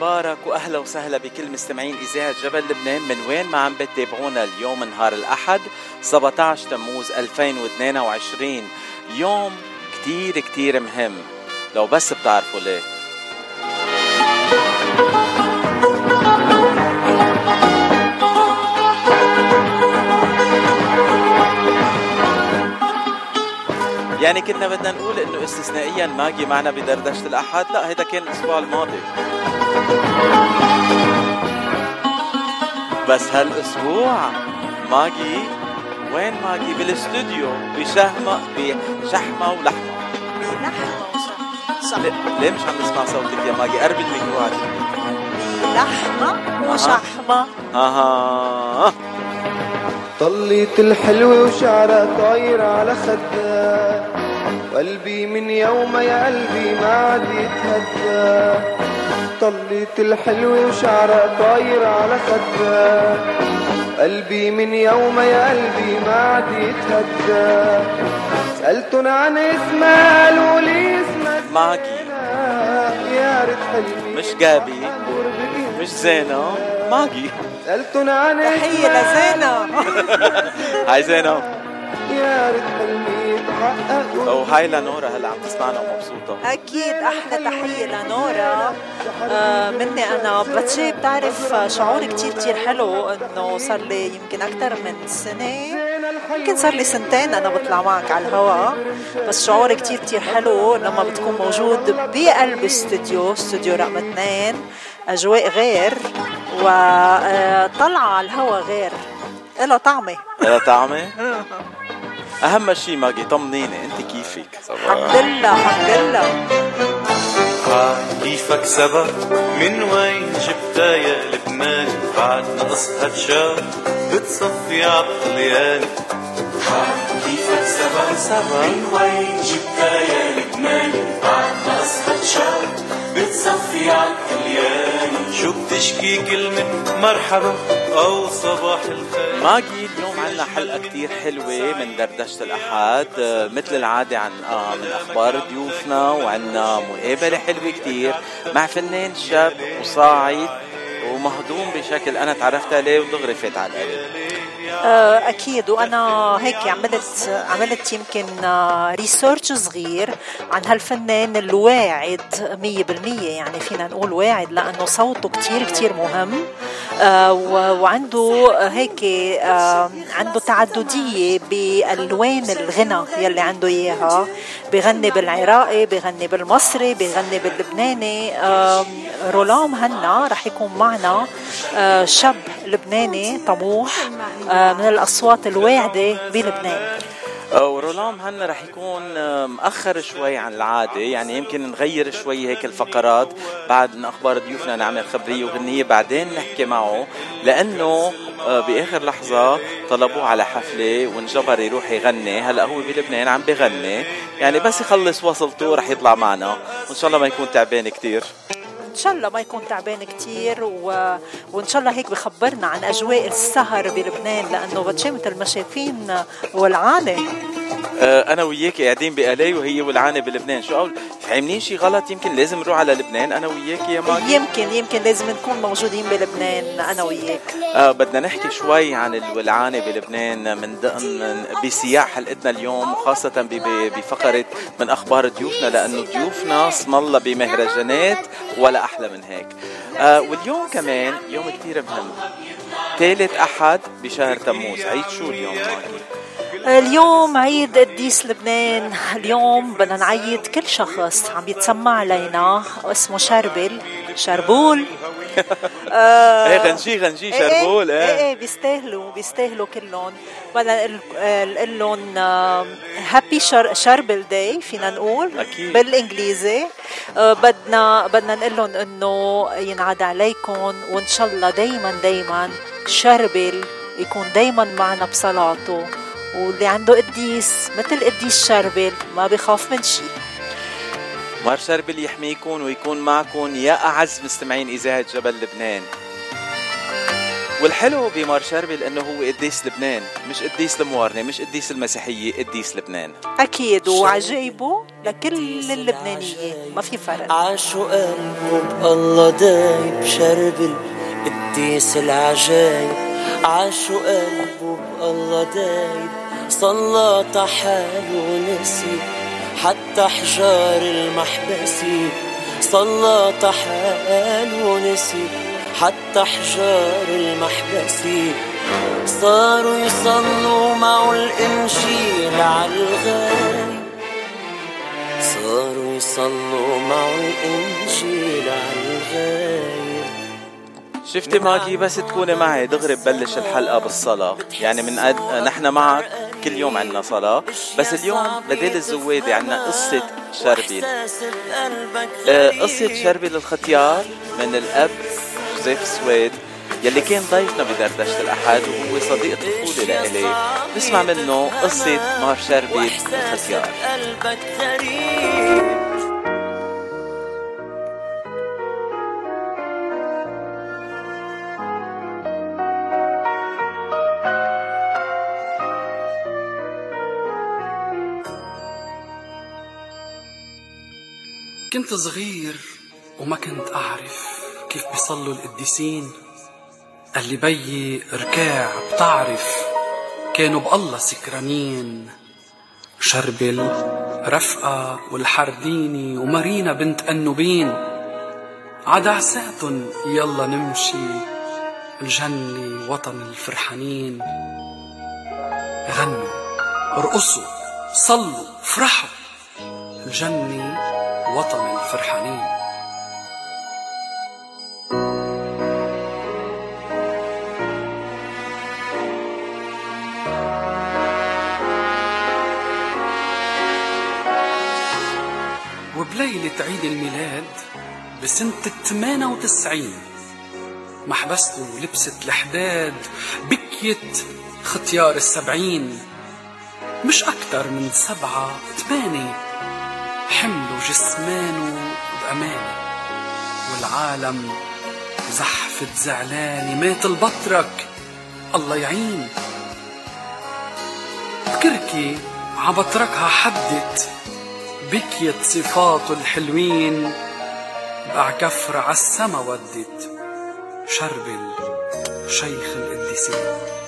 مبارك وأهلا وسهلا بكل مستمعين إذاعة جبل لبنان. من وين ما عم بتتابعونا اليوم نهار الأحد 17 تموز 2022 يوم كتير كتير مهم. لو بس بتعرفوا ليه. يعني كنا بدنا نقول إنه استثنائيا ماجي معنا بدردشة الأحد لا هيدا كان الأسبوع الماضي. بس هالأسبوع ماجي وين ماجي بالاستوديو بشهمة بشحمة ولحمة. بلحمة وصح ليه, مش عم نسمع صوتك يا ماجي؟ قربي الميكرو على لحمة وشحمة. أها. طليت الحلوة وشعرها طاير على خدها. وقلبي من يوم يا قلبي ما عاد يتهدى. طليت الحلوة وشعرها طاير على خدها قلبي من يوم يا قلبي ما عاد يتهدى. سألتن عن اسمها قالوا لي اسمها ماجي. زينة. يا ريت حلمي مش جابي. مش زينة. ماجي. سألتن عن تحية اسمها لزينة. هاي زينة. يا ريت حلمي وهاي لنورا هلا عم تسمعنا ومبسوطة. أكيد أحلى تحية لنورا. آه مني أنا بتشي بتعرف شعور كتير كتير حلو إنه صار لي يمكن أكثر من سنة. يمكن صار لي سنتين أنا بطلع معك على الهواء بس شعور كتير كتير حلو لما بتكون موجود بقلب استوديو استوديو رقم اثنين أجواء غير وطلعة على الهواء غير. إلها طعمة. يا طعمة. أهم شي ماجي طمنيني أنت كيفك؟ الحمد لله الحمد لله. كيفك سبق من وين جبتها يا لبنان؟ بعد نقصها تشاف بتصفي عالطليان من وين بعد بتصفي شو بتشكي كلمة مرحبا أو صباح الخير ماجي اليوم عنا حلقة كتير حلوة من دردشة الأحد مثل العادة عن من أخبار ضيوفنا وعنا مقابلة حلوة كتير مع فنان شاب وصاعد ومهضوم بشكل أنا تعرفت عليه ودغري فات على القلب آه، أكيد. وأنا هيك عملت عملت يمكن ريسيرش صغير عن هالفنان الواعد مية بالمية. يعني فينا نقول واعد لأنه صوته كتير كتير مهم. آه، وعنده هيك آه، عنده تعددية بألوان الغنى يلي عنده إياها. بغني بالعراقي بغني بالمصري بغني باللبناني. رولام هنا رح يكون معنا آه، شاب لبناني طموح. آه، من الأصوات الواعدة بلبنان. ورولام هنا رح يكون مأخر شوي عن العادة. يعني يمكن نغير شوي هيك الفقرات بعد من أخبار ضيوفنا نعمل خبرية وغنية بعدين نحكي معه. لأنه آه، بآخر لحظة طلبوه على حفلة وانجبر يروح يغني. هلا هو بلبنان عم بغني. يعني بس يخلص وصلته رح يطلع معنا. وإن شاء الله ما يكون تعبان كتير. إن شاء الله ما يكون تعبان كتير و... وإن شاء الله هيك بخبرنا عن أجواء السهر بلبنان مثل ما والعانة آه، أنا وياك قاعدين بألاي وهي ولعانه بلبنان. شو أقول؟ فهمني؟ شي غلط يمكن لازم نروح على لبنان. أنا وياك يا ماجي يمكن يمكن لازم نكون موجودين بلبنان. أنا وياك. آه بدنا نحكي شوي عن الولعانة بلبنان من ضمن بسياق حلقتنا اليوم وخاصة ب- ب- بفقرة من أخبار ضيوفنا لأنه ضيوفنا اسم الله بمهرجانات ولا أحلى من هيك. آه واليوم كمان يوم كتير مهم. ثالث أحد بشهر تموز. عيد شو اليوم ماجي؟ اليوم عيد قديس لبنان. اليوم بدنا نعيد كل شخص عم يتسمع علينا اسمه شربل. شربول. إيه غنجي غنجي إيه، إيه، شربول إيه إيه. إيه بيستاهلوا بيستاهلوا كلهم. بدنا نقول لهم هابي شربل داي فينا نقول أكيد. بالإنجليزي. آه، بدنا بدنا نقول لهم إنه ينعاد عليكم وإن شاء الله دايما دايما شربل يكون دايما معنا بصلاته. واللي عنده قديس مثل قديس شربل ما بيخاف من شيء مار شربل يحميكم ويكون معكم يا أعز مستمعين إذاعة جبل لبنان. والحلو بمار شربل إنه هو قديس لبنان مش قديس الموارنه مش قديس المسيحية قديس لبنان. أكيد وعجائبه لكل اللبنانية ما في فرق. عاشوا قلبه بالله دايب شربل قديس العجايب عاشوا قلبه بالله دايب صلى حاله ونسي حتى حجار المحبسي صلى حاله ونسي حتى حجار المحبسي صاروا يصلوا معه الإنجيل على الغايب صاروا يصلوا معه الإنجيل على الغايب شفتي ماجي؟ بس تكوني معي دغري ببلش الحلقة بالصلاة. يعني من قد نحن معك كل يوم عنا صلاة. بس اليوم بديل الزوادي عنا قصة شربيل آه، قصة شربيل الختيار من الأب جوزيف سويد يلي كان ضيفنا بدردشة الأحد وهو صديق طفولة لإلي. نسمع منه قصة مار شربيل الختيار كنت صغير وما كنت أعرف كيف بيصلوا القديسين. قال لي بيي ركاع بتعرف كانوا بالله سكرانين. شربل رفقة والحرديني ومارينا بنت أنوبين. عدعساتن يلا نمشي الجنة وطن الفرحانين. غنوا ارقصوا صلوا فرحوا. الجنة وطن الفرحانين. وبليلة عيد الميلاد بسنة الثمانية وتسعين محبسته لبست الحداد بكيت ختيار السبعين مش أكتر من سبعة ثمانية حملوا جسمانه بأمانة والعالم زحفت زعلانة مات البطرك. الله يعين. بكركي عبطركها حدت بكيت صفاته الحلوين بعكفر عالسما ودت. شربل شيخ القديسين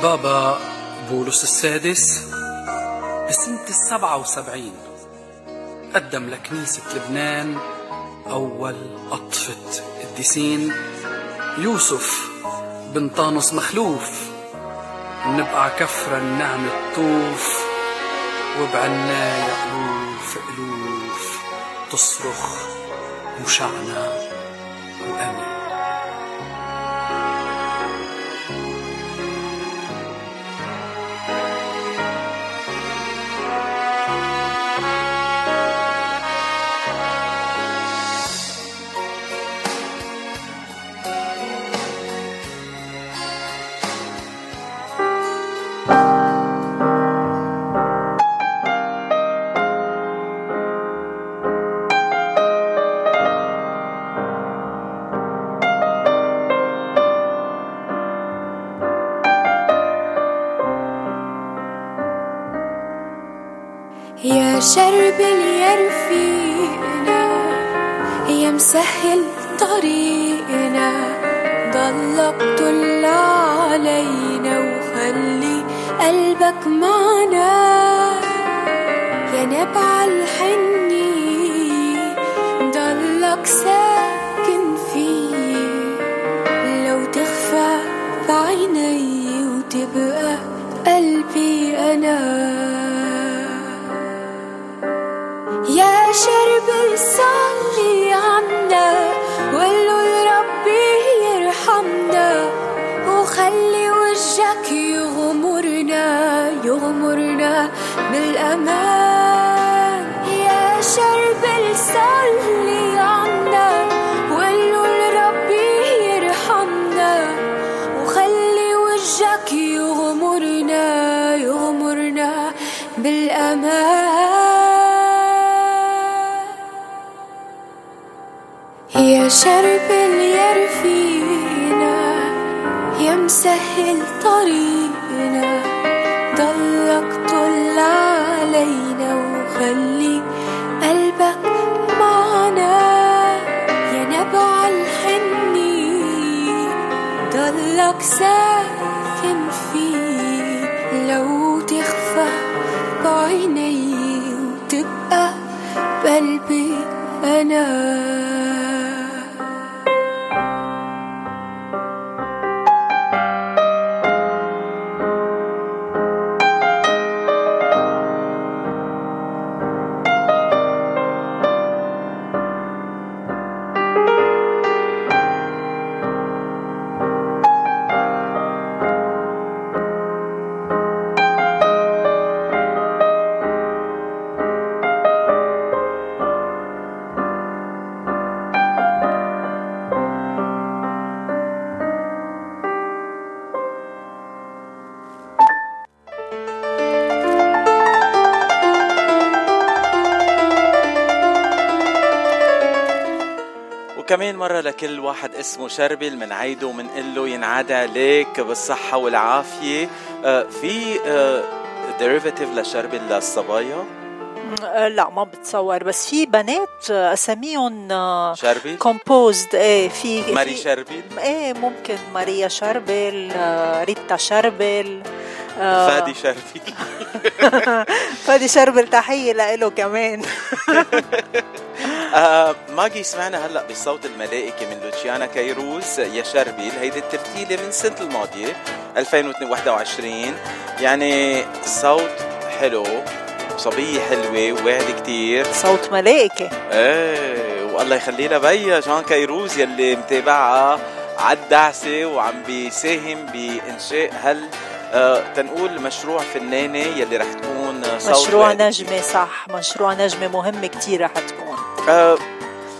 البابا بولس السادس بسنة السبعة وسبعين. قدم لكنيسة لبنان أول أطفة قديسين يوسف بن طانوس مخلوف. نبقى كفرا نعمة طوف وبعناية ألوف ألوف. تصرخ مشعنا وأمين وكمان مرة لكل واحد اسمه شربل منعيده ومنقول له ينعاد عليك بالصحة والعافية. آه، في derivative لشربل للصبايا؟ آه، لا ما بتصور. بس في بنات آه، أساميهم شربل composed إيه في ماري شربل إيه ممكن. ماريا شربل آه، ريتا شربل آه، فادي شربل فادي شربل تحية لإله كمان. آه ماجي سمعنا هلأ بصوت الملائكة من لوتشيانا كيروز يا شربيل هيدي الترتيلة من السنة الماضية 2021 يعني صوت حلو صبية حلوة وواعدة كتير. صوت ملائكة. إيه والله يخلي لها بيا جان كيروز يلي متابعها عالدعسة وعم بيساهم بإنشاء هل آه تنقول مشروع فنانة يلي رح تكون صوت مشروع نجمة صح. مشروع نجمة مهم كتير رح تكون. آه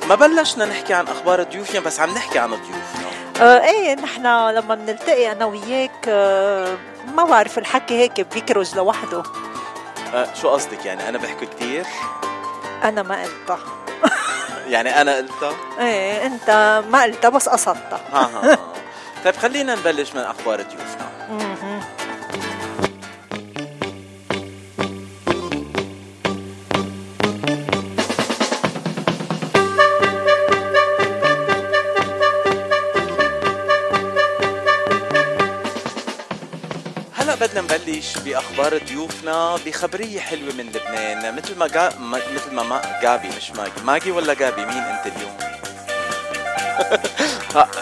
ما بلشنا نحكي عن أخبار ضيوفنا بس عم نحكي عن ضيوفنا آه إيه نحن لما بنلتقي أنا وياك آه ما بعرف الحكي هيك بيكرج لوحده. آه شو قصدك يعني؟ أنا بحكي كتير؟ أنا ما قلتها. يعني أنا قلتها؟ إيه أنت ما قلتها بس قصدتها. ها ها طيب خلينا نبلش من أخبار ضيوفنا نبلش بأخبار ضيوفنا بخبرية حلوة من لبنان. مثل ما جا... ما... مثل ما, ما جابي مش ماجي. ماجي ولا جابي مين أنت اليوم؟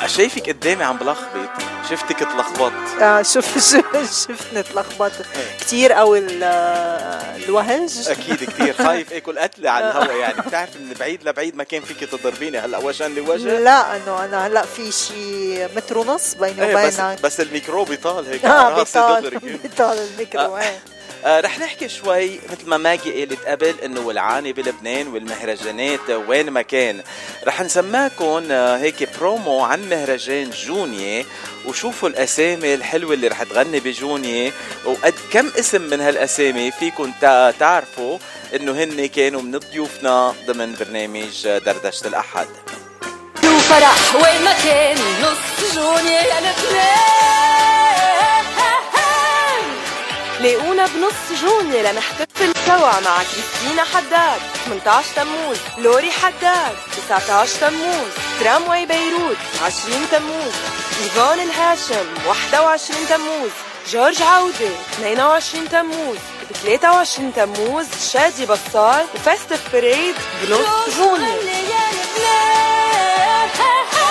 شايفك قدامي عم بلخبط. شفتك تلخبطت آه شوف شوف شفتني تلخبطت كثير قوي ال- آه، الوهج أكيد كثير خايف اكل قتلة على الهواء يعني. بتعرف من بعيد لبعيد ما كان فيك تضربيني هلا وجها لوجه لا انه أنا هلا في شيء متر ونص بيني بس وبينك. بس الميكرو بيطال هيك. آه راسي بيطال. بيطال الميكرو إيه. آه رح نحكي شوي مثل ما ماجي قالت قبل إنه ولعانه بلبنان والمهرجانات وين ما كان. رح نسمعكم آه هيك برومو عن مهرجان جونيا وشوفوا الأسامي الحلوة اللي رح تغني بجونيا وقد كم اسم من هالأسامي فيكم تعرفوا إنه هن كانوا من ضيوفنا ضمن برنامج دردشة الأحد. وفرح وين ما كان نص جونيا يا لبنان. لاقونا بنص جونيا لنحتفل سوا مع كريستينا حداد. 18 تموز. لوري حداد. 19 تموز. ترامواي بيروت. 20 تموز. إيفان الهاشم. 21 تموز. جورج عودة. 22 تموز. ب 23 تموز. شادي بصار وفستيف بريد. بنص لبنان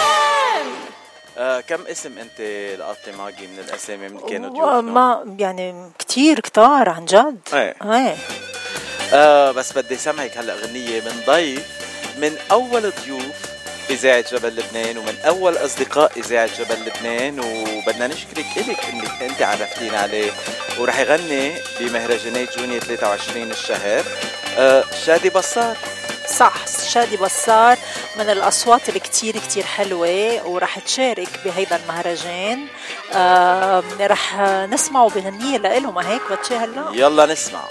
آه كم اسم انت لقطتي ماجي من الأسامي من كانوا ضيوفنا ما يعني كتير كتار عن جد. إيه. إيه. آه بس بدي سمعك هلا غنية من ضيف من أول ضيوف إذاعة جبل لبنان ومن أول أصدقاء إذاعة جبل لبنان وبدنا نشكرك إلك إنك أنت عرفتينا عليه. ورح يغني بمهرجانات جوني 23 الشهر. آه شادي بصار. صح شادي بصار. من الأصوات اللي كتير كتير حلوة ورح تشارك بهيدا المهرجان. رح نسمعه بغنية لإله ما هيك بتشي هلا؟ يلا نسمع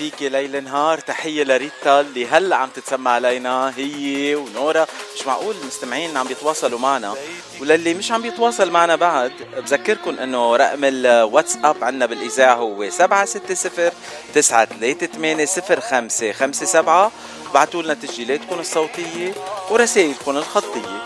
فيكي ليل نهار. تحية لريتا اللي هلا عم تتسمع علينا هي ونورا. مش معقول المستمعين عم بيتواصلوا معنا. وللي مش عم بيتواصل معنا بعد بذكركم إنه رقم الواتساب عنا بالإذاعة هو 760 938 0557 بعتوا لنا تسجيلاتكم الصوتية ورسائلكم الخطية.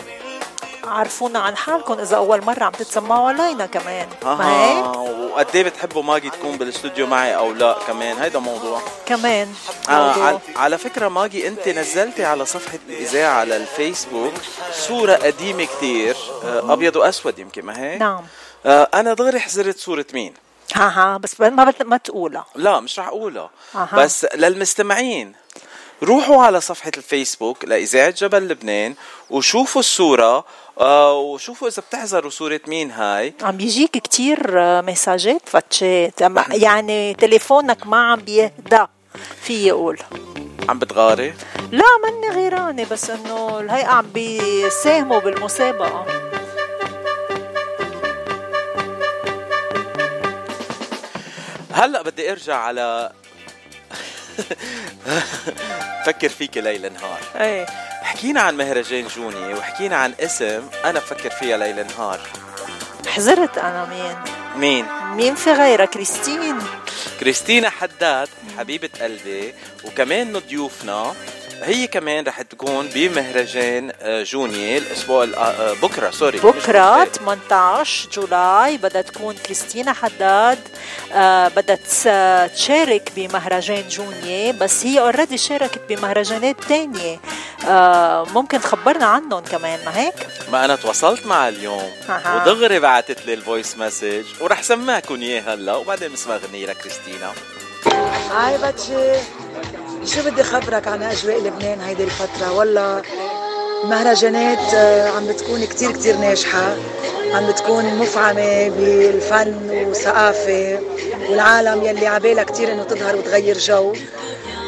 عرفونا عن حالكم إذا أول مرة عم تتسمعوا علينا كمان. آه ما هيك وقد إيه بتحبوا ماجي تكون بالاستوديو معي أو لا؟ كمان هيدا موضوع. كمان. آه على فكرة ماجي أنت نزلتي على صفحة الاذاعه على الفيسبوك صورة قديمة كتير آه أبيض وأسود يمكن ما هيك؟ نعم. آه أنا دغري حزرت صورة مين؟ ها ها بس ما. ما تقولها. لا مش رح أقولها. بس للمستمعين روحوا على صفحة الفيسبوك لإذاعة جبل لبنان وشوفوا الصورة آه وشوفوا إذا بتحذروا صورة مين هاي. عم بيجيك كتير آه، مساجات فتشات يعني تليفونك ما عم بيهدى في يقول. عم بتغاري؟ لا ماني غيرانة بس إنه الهيئة عم بيساهموا بالمسابقة. هلأ بدي أرجع على فكر فيك ليل نهار. إيه حكينا عن مهرجان جوني وحكينا عن اسم أنا بفكر فيها ليل نهار. حزرت أنا مين؟ مين؟ مين في غيرها كريستين. كريستينا حداد حبيبة قلبي وكمان ضيوفنا هي كمان رح تكون بمهرجان آه، جوني الأسبوع آه، آه، بكرة sorry. بكرة 18 July بدها تكون كريستينا حداد بدها تشارك بمهرجان جوني بس هي already شاركت بمهرجانات تانية. ممكن تخبرنا عنهم كمان ما هيك؟ ما أنا تواصلت معها اليوم أه. ودغري بعثت لي ال voice message ورح سمعكم إياه هلأ وبعدين نسمع غنية لكريستينا. hi باتشي. شو بدي خبرك عن أجواء لبنان هيدي الفترة؟ والله مهرجانات آه، عم بتكون كتير كتير ناجحة. عم بتكون مفعمة بالفن والثقافة والعالم يلي عبالها كتير إنه تظهر وتغير جو.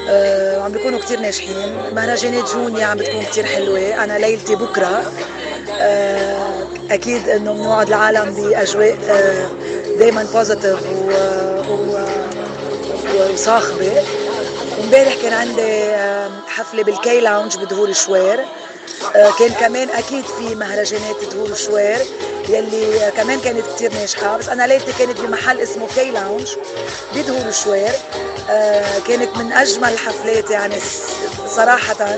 آه، عم بيكونوا كتير ناجحين. مهرجانات جونيا عم بتكون كتير حلوة. أنا ليلتي بكرة آه، أكيد إنه بنوعد العالم بأجواء دايما positive وصاخبة. امبارح كان عندي حفلة بال Key Lounge بضهور شوير. آه، كان كمان أكيد في مهرجانات ضهور شوير يلي كمان كانت كتير ناجحة. بس أنا ليلتي كانت بمحل اسمه Key Lounge بضهور شوير. آه، كانت من أجمل الحفلات يعني صراحة.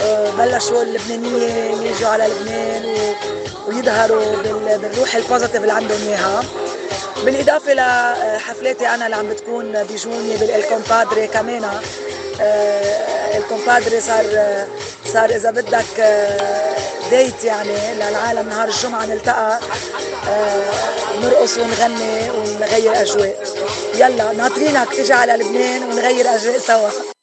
آه، بلشوا اللبنانيين يجوا على لبنان ويظهروا بالروح ال positive اللي عندهم إياها. بالإضافة لحفلاتي أنا اللي عم بتكون بجوني بالكومبادري كمان آه، الكومبادري صار صار إذا بدك date آه، يعني للعالم نهار الجمعة نلتقى. آه، نرقص ونغني ونغير أجواء. يلا ناطرينك تيجي على لبنان ونغير أجواء سوا.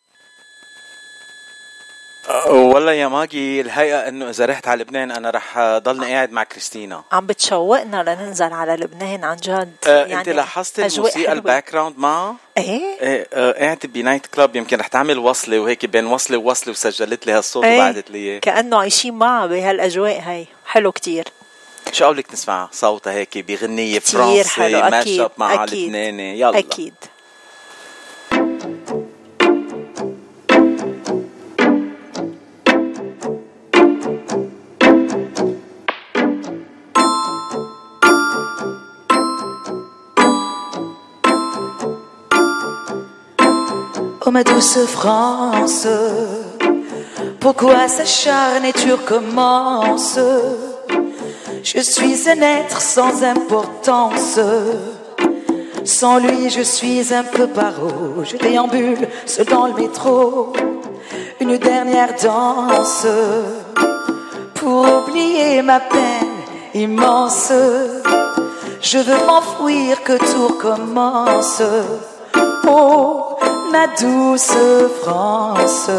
والله يا ماجي الحقيقة إنه إذا رحت على لبنان أنا رح ضلني قاعد مع كريستينا. عم بتشوقنا لننزل على لبنان عن جد. آه يعني انت لاحظت الموسيقى ال back ground معها؟ إيه. إيه آه ب night club يمكن رح تعمل وصلة وهيك بين وصلة ووصلة وسجلت لي هالصوت إيه. وبعدت لي اياه كأنه عايشين معها بهالأجواء هي حلو كتير. شو قولك نسمع صوتها هيك بغنية فرنسي ماشي اب مع لبناني؟ يلا. أكيد. Oh ma douce France, pourquoi s'acharner tu recommences Je suis un être sans importance. Sans lui, je suis un peu paro. Je déambule seul dans le métro. Une dernière danse pour oublier ma peine immense. Je veux m'enfuir que tout recommence. Oh, ma douce France.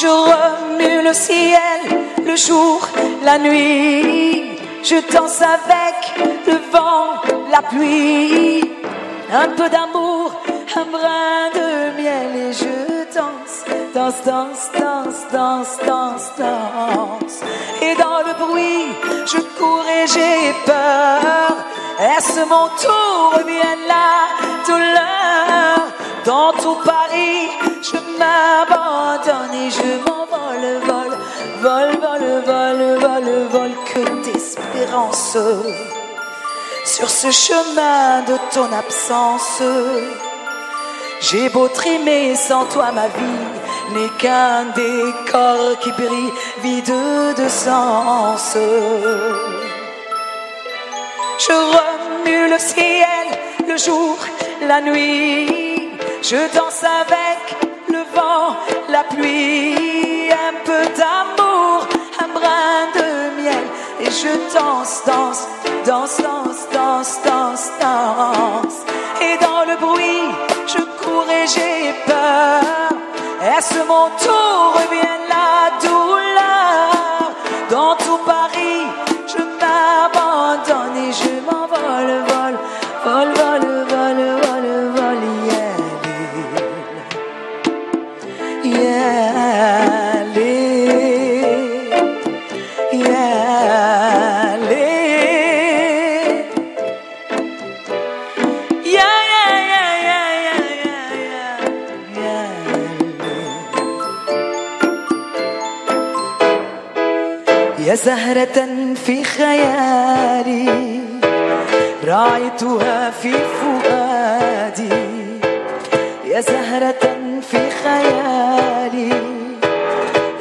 Je remue le ciel, le jour, la nuit. Je danse avec le vent, la pluie. Un peu d'amour, un brin de miel et je danse, danse, danse, danse, danse, danse, danse. Et dans le bruit, je cours et j'ai peur. Est-ce mon tour bien là douleur. Dans tout Paris, je m'abandonne et je m'envole, vol, vol, vol, vol, vol, vol, que d'espérance. Sur ce chemin de ton absence, j'ai beau trimer sans toi ma vie n'est qu'un décor qui brille vide de sens. Je remue le ciel, le jour la nuit. Je danse avec le vent, la pluie, un peu d'amour, un brin de miel. Et je danse, danse, danse, danse, danse, danse, danse. Et dans le bruit, je cours et j'ai peur. Est-ce mon tour vient la زهرة في خيالي رأيتها في فؤادي. يا زهرة في خيالي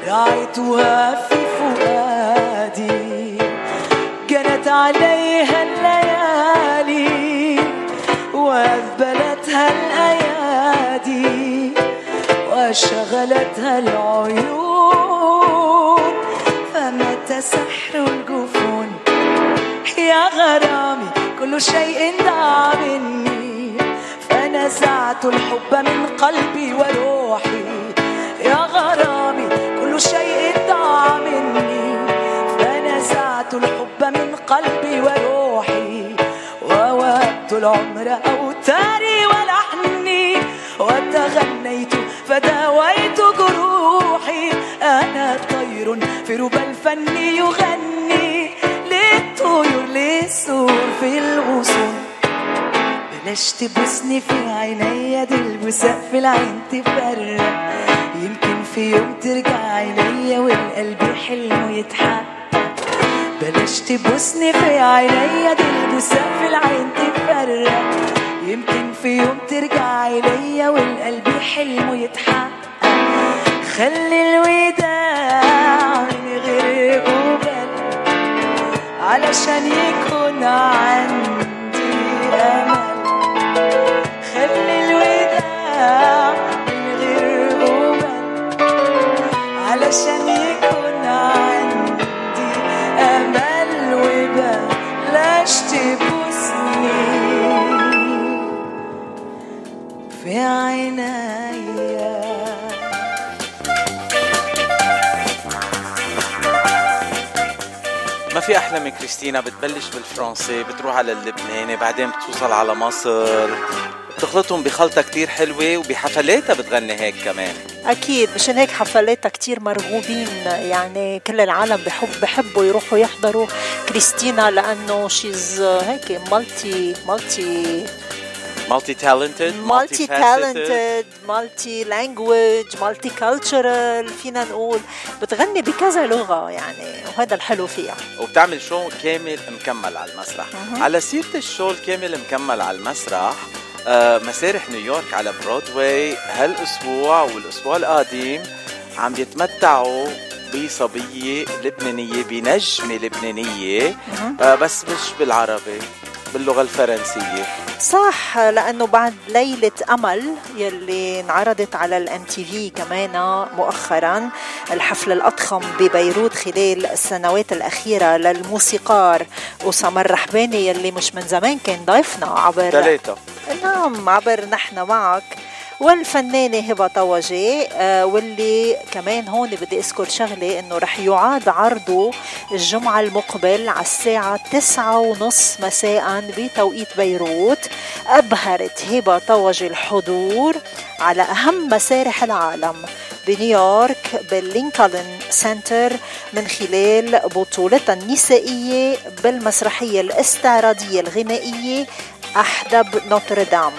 رأيتها في فؤادي. جنت عليها الليالي وأذبلتها الأيادي وشغلتها العيون. سحر الجفون. يا غرامي كل شيء ضاع مني. فنزعت الحب من قلبي وروحي. يا غرامي كل شيء ضاع مني. فنزعت الحب من قلبي وروحي. ووهبت العمر أوتاري ولحني. وتغنيت فداويت طير في ربى الفن يغني للطيور للسور في الغصون. بلاش تبوسني في عينيا دي البوساء في العين تفرق يمكن في يوم ترجع ليا والقلب حلمه يتحقق. بلاش تبوسني في عينيا دي البوساء في العين تفرق يمكن في يوم ترجع ليا والقلب حلمه يتحقق. خلي الوداع علشان يكون عندي أمل. خلي الوداع من غير قبل علشان يكون عندي أمل وبلاش تبوسني. في عينيا في أحلى من كريستينا؟ بتبلش بالفرنسي بتروح على اللبناني بعدين بتوصل على مصر. بتخلطهم بخلطة كتير حلوة وبحفلاتها بتغني هيك كمان. أكيد مشان هيك حفلاتها كتير مرغوبين. يعني كل العالم بحب بحبوا يروحوا يحضروا كريستينا لأنه شيز هيك مالتي مالتي multi-talented multi-talented multi-language multicultural فينا نقول بتغني بكذا لغة يعني وهذا الحلو فيها. وبتعمل show كامل مكمل على المسرح. مهم. على سيرة ال show الكامل مكمل على المسرح آه، مسارح نيويورك على برودواي هالأسبوع والأسبوع القادم عم يتمتعوا بصبية لبنانية بنجمة لبنانية. آه، بس مش بالعربي. باللغة الفرنسية. صح لأنه بعد ليلة أمل يلي انعرضت على الام تي في كمان مؤخرا الحفل الأضخم ببيروت خلال السنوات الأخيرة للموسيقار أسامة الرحباني يلي مش من زمان كان ضيفنا عبر ثلاثة نعم عبر نحن معك. والفنانة هبة طوجي آه، واللي كمان هون بدي أذكر شغلة إنه رح يعاد عرضه الجمعة المقبل على الساعة تسعة ونص مساء بتوقيت بيروت. أبهرت هبة طوجي الحضور على أهم مسارح العالم بنيويورك بال Lincoln Center من خلال بطولتها النسائية بالمسرحية الاستعراضية الغنائية أحدب نوتردام.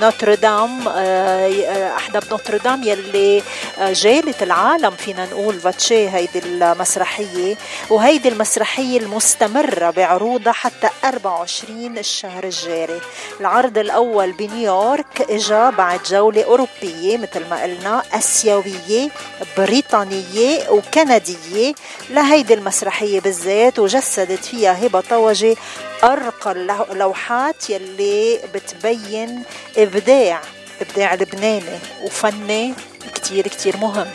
نوتردام آه، أحدب نوتردام يلي آه، جالت العالم فينا نقول فاتشي هيدي المسرحية وهيدي المسرحية المستمرة بعروضها حتى 24 الشهر الجاري. العرض الأول بنيويورك إجا بعد جولة أوروبية مثل ما قلنا أسيوية بريطانية وكندية. لهيدي المسرحية بالذات وجسدت فيها هبة طوجي اللو- اللوحات يلي بتبين إبداع إبداع لبناني وفني كتير كتير مهم.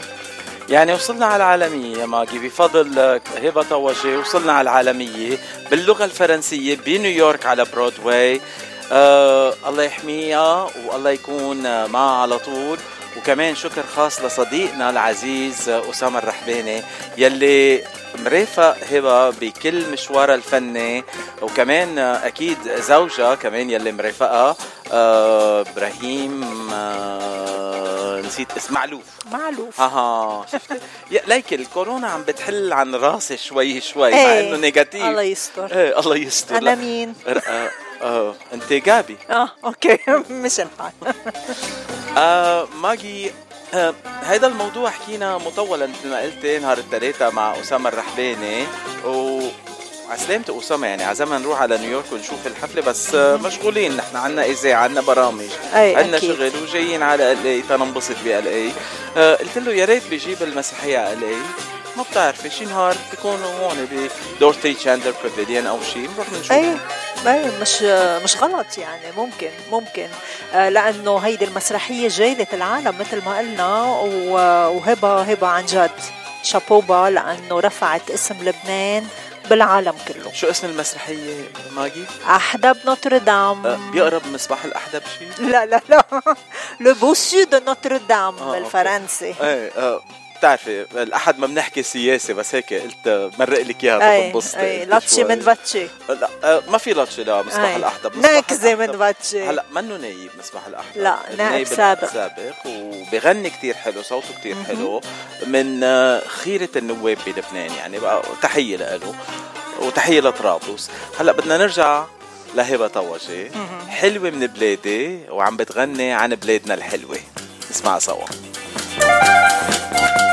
يعني وصلنا على العالمية يا ماجي بفضل هبة طوجي وصلنا على العالمية باللغة الفرنسية بنيويورك على برودواي. آه الله يحميها والله يكون معها على طول. وكمان شكر خاص لصديقنا العزيز أسامة الرحباني يلي مرافق هبة بكل مشوارها الفني وكمان أكيد زوجها كمان يلي مرافقها آه إبراهيم آه نسيت اسم معلوف معلوف أها ليك الكورونا عم بتحل عن راسي شوي شوي مع إيه، إنه negative الله يستر. إيه الله يستر لا. مين؟ آه أنت جابي. آه okay. مش الحال آه ماجي آه هذا الموضوع حكينا مطولا مثل ما قلت نهار الثلاثاء مع أسامة الرحباني. و على سلامة أسامة يعني عزمنا نروح على نيويورك ونشوف الحفلة بس آه، مشغولين. نحن عنا إذاعة عنا برامج. أي، عنا. شغل وجايين على L.A. تننبسط ب L.A. آه قلت له يا ريت بيجيب المسرحية على L.A. ما بتعرفي شي نهار بيكونوا هون ب Dorothy Chandler Pavilion أو شي. بنروح بنشوف اي مش مش غلط يعني ممكن ممكن. آه، لأنه هيدي المسرحية جايله العالم مثل ما قلنا وهبة هبة عن جد. chapeau bas لأنه رفعت اسم لبنان بالعالم كله. شو اسم المسرحية ماجي؟ أحدب نوتردام. أه بيقرب مصباح الأحدب شيء؟ لا لا لا. Le Bossu de Notre-Dame آه بالفرنسي. إيه آه. بتعرفي الأحد ما بنحكي سياسة بس هيك قلت مرق لك إياها تنبسطي أي لاتشي من فاتشي لا آه، ما في لاتشي لا مصباح الأحدب نكزه من فاتشي هلا منه نايب مصباح الأحدب؟ لا نائب سابق. سابق وبغني كتير حلو صوته كتير حلو من آه، خيرة النواب بلبنان يعني بقى تحية له وتحية لطرابلس. هلا بدنا نرجع لهبة طوشي حلوة من بلادي وعم بتغني عن بلادنا الحلوة. نسمعها سوا. مثل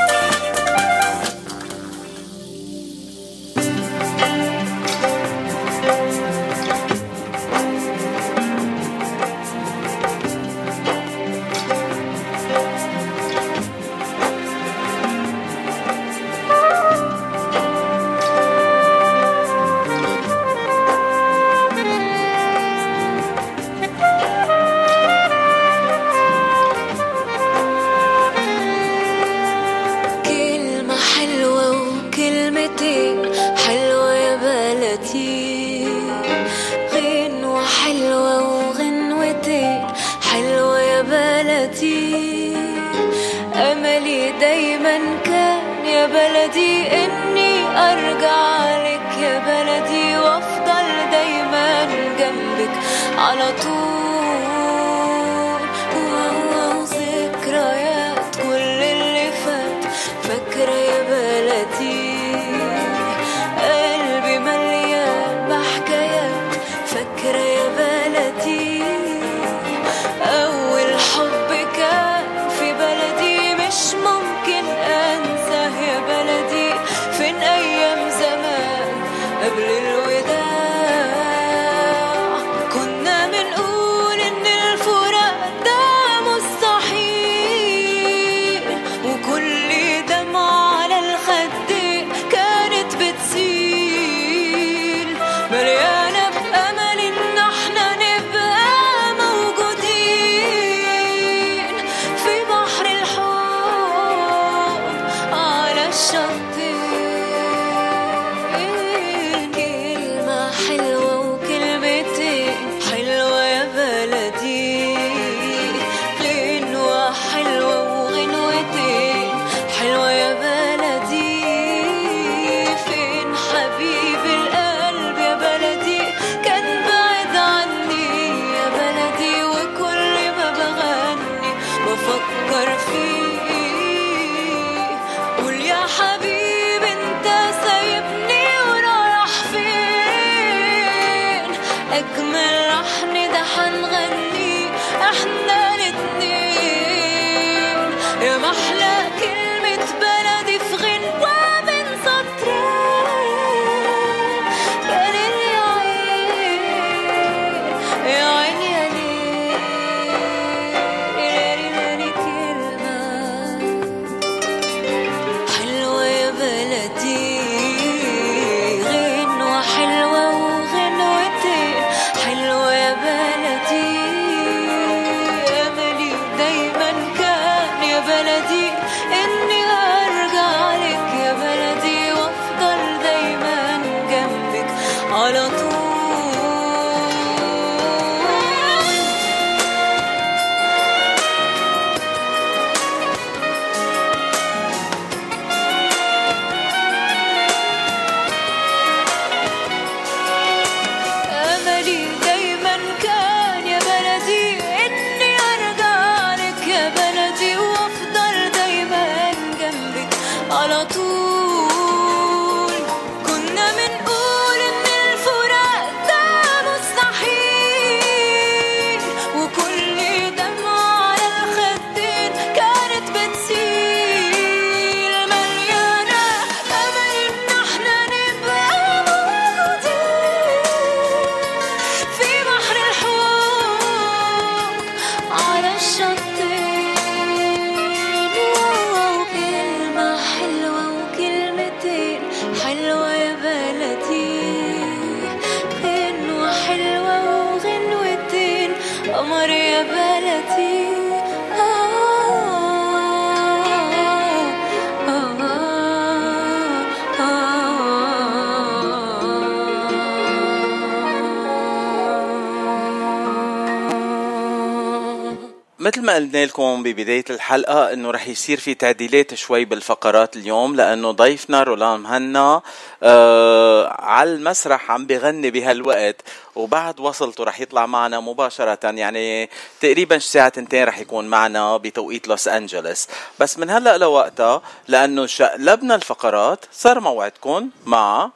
قلنا لكم ببداية الحلقة إنه رح يصير في تعديلات شوي بالفقرات اليوم لأنه ضيفنا رولان مهنا آه على المسرح عم بغني بهالوقت وبعد وصلته رح يطلع معنا مباشرة يعني تقريبا ساعة تنتين رح يكون معنا بتوقيت لوس انجلوس بس من هلأ لوقتها لأنه شقلبنا الفقرات صار موعدكم مع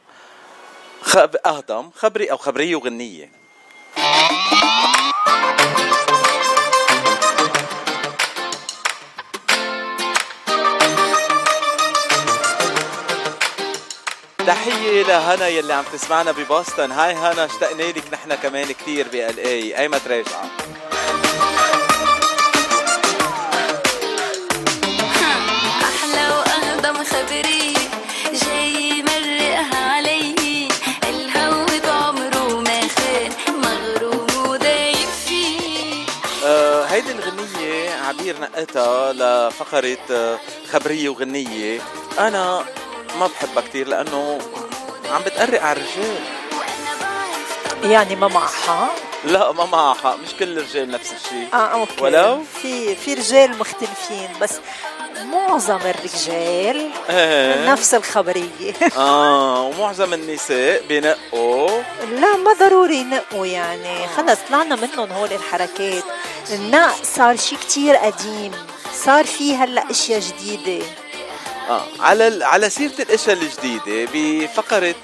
خب... أهضم خبري أو خبرية وغنية. تحية لهنا يلي عم تسمعنا ببوسطن. هاي هنا اشتقنا لك نحن كمان كثير بال اي أي ما تراجعه أحلى وأهضم خبري جاي مرقها علي. الهوى بعمره ما خان مغروم ودايب فيه. آه هيدي الغنية عبير نقتها لفقرة آه خبرية وغنية. أنا ما بحبها كتير لأنه عم بتقرق على الرجال. يعني ما معها؟ لا ما معها. حق مش كل الرجال نفس الشيء آه أوكي. ولو؟ في في رجال مختلفين بس معظم الرجال إيه. نفس الخبرية. آه ومعظم النساء بنقوا. لا ما ضروري ينقوا يعني. خلص طلعنا منهم هول الحركات. النق صار شيء كتير قديم. صار في هلأ أشياء جديدة. آه. على على سيرة الأشياء الجديدة بفقرة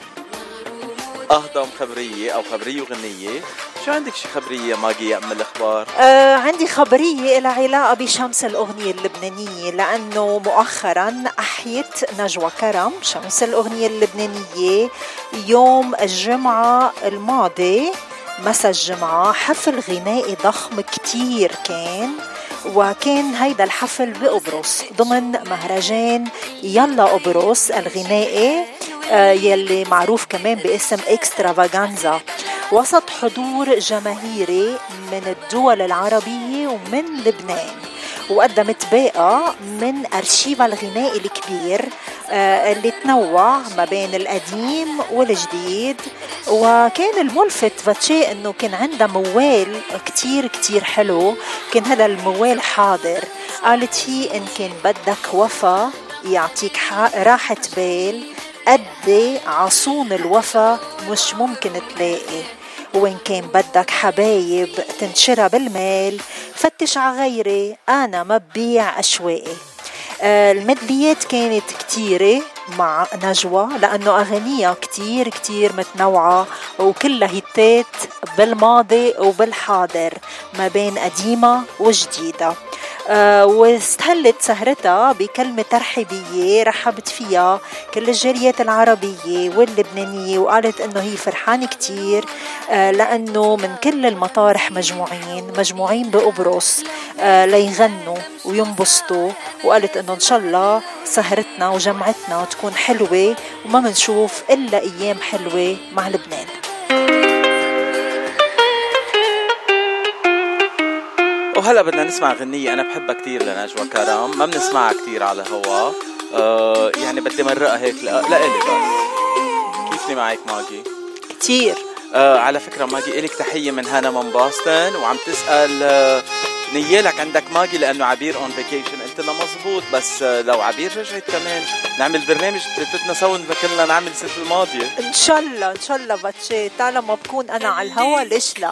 أهضم خبرية أو خبرية وغنية شو عندك شي خبرية ماجي ام الأخبار؟ آه عندي خبرية لها علاقة بشمس الأغنية اللبنانية لأنه مؤخرا أحيت نجوى كرم شمس الأغنية اللبنانية يوم الجمعة الماضي مساء الجمعة حفل غنائي ضخم كتير كان. وكان هيدا الحفل بقبرص ضمن مهرجان يلا قبرص الغنائي آه، يلي معروف كمان باسم إكسترافاغانزا. وسط حضور جماهيري من الدول العربية ومن لبنان. وقدمت باقة من أرشيفها الغنائي الكبير آه، اللي تنوع ما بين القديم والجديد. وكان الملفت فتشي إنه كان عندها موال كتير كتير حلو كان هذا الموال حاضر. قالت هي إن كان بدك وفا يعطيك راحة بال قد عصون الوفا مش ممكن تلاقي. وإن كان بدك حبايب تنشرى بالمال فتش عغيري أنا ما ببيع أشواقي. آه، المدليات كانت كتيرة مع نجوى لأنه أغانيها كتير كتير متنوعة وكلها هيتات بالماضي وبالحاضر ما بين قديمة وجديدة. واستهلت سهرتها بكلمة ترحيبية رحبت فيها كل الجاليات العربية واللبنانية وقالت إنه هي فرحانة كتير آه، لأنه من كل المطارح مجموعين مجموعين بقبرص آه، ليغنوا وينبسطوا وقالت إنه إن شاء الله سهرتنا وجمعتنا تكون حلوة وما منشوف إلا أيام حلوة مع لبنان. وهلا بدنا نسمع غنية. أنا بحبها كتير لنجوى كرم. ما بنسمعها كتير على الهوا. آه يعني بدي مرقها هيك لا لإلي بس. كيفني معك ماجي؟ كتير. آه على فكرة ماجي إلك تحية من هنا من بoston وعم تسأل آه نيالك عندك ماجي لأنه عبير on vacation قلت لها مزبوط بس آه لو عبير رجعت كمان. نعمل برنامج ثلاثتنا سوا كلنا نعمل السنة الماضية. إن شاء الله إن شاء الله باتشي طالما بكون أنا على الهوا ليش لا؟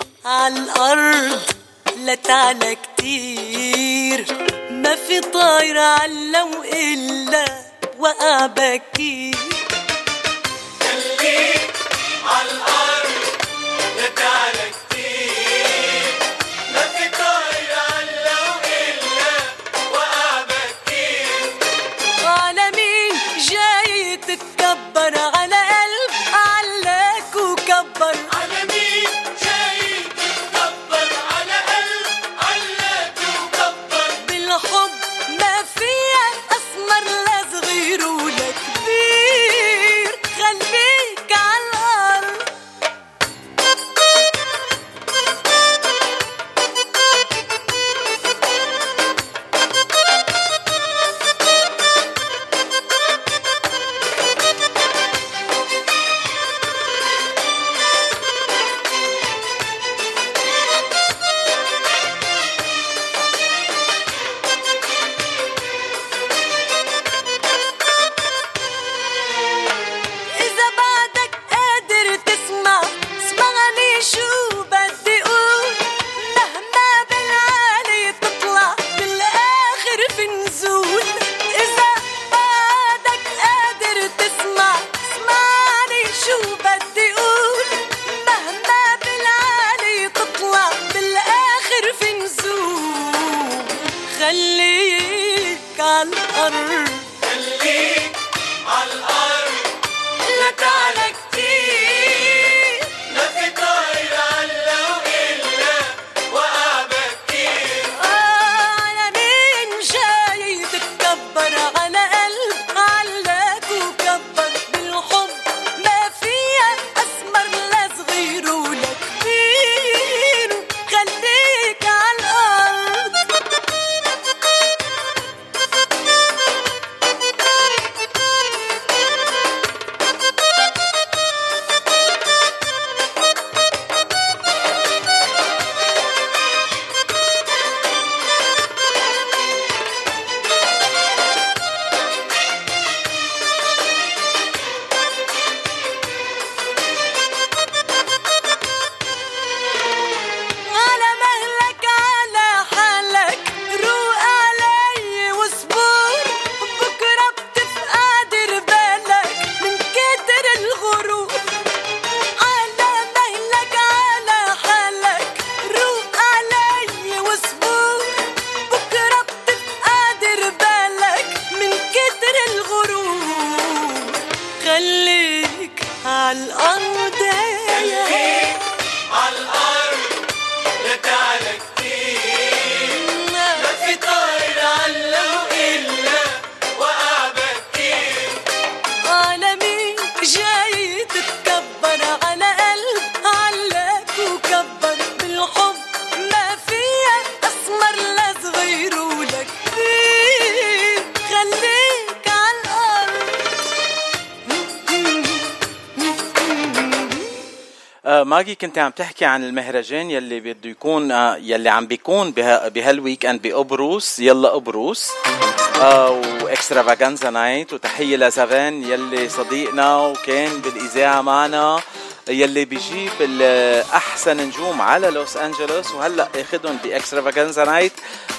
عالأرض لا تعلى كتير. ما في طاير على وإلا وقع بكير على مين جاي تتكبر على كنت عم تحكي عن المهرجان يلي بده يكون آه يلي عم بيكون بها بهال weekend بقبرص يلا قبرص و Extravaganza Night وتحية لزافان يلي صديقنا وكان بالإذاعة معنا يلي بيجيب احسن نجوم على لوس انجلوس وهلأ أخذهم ب Extravaganza Night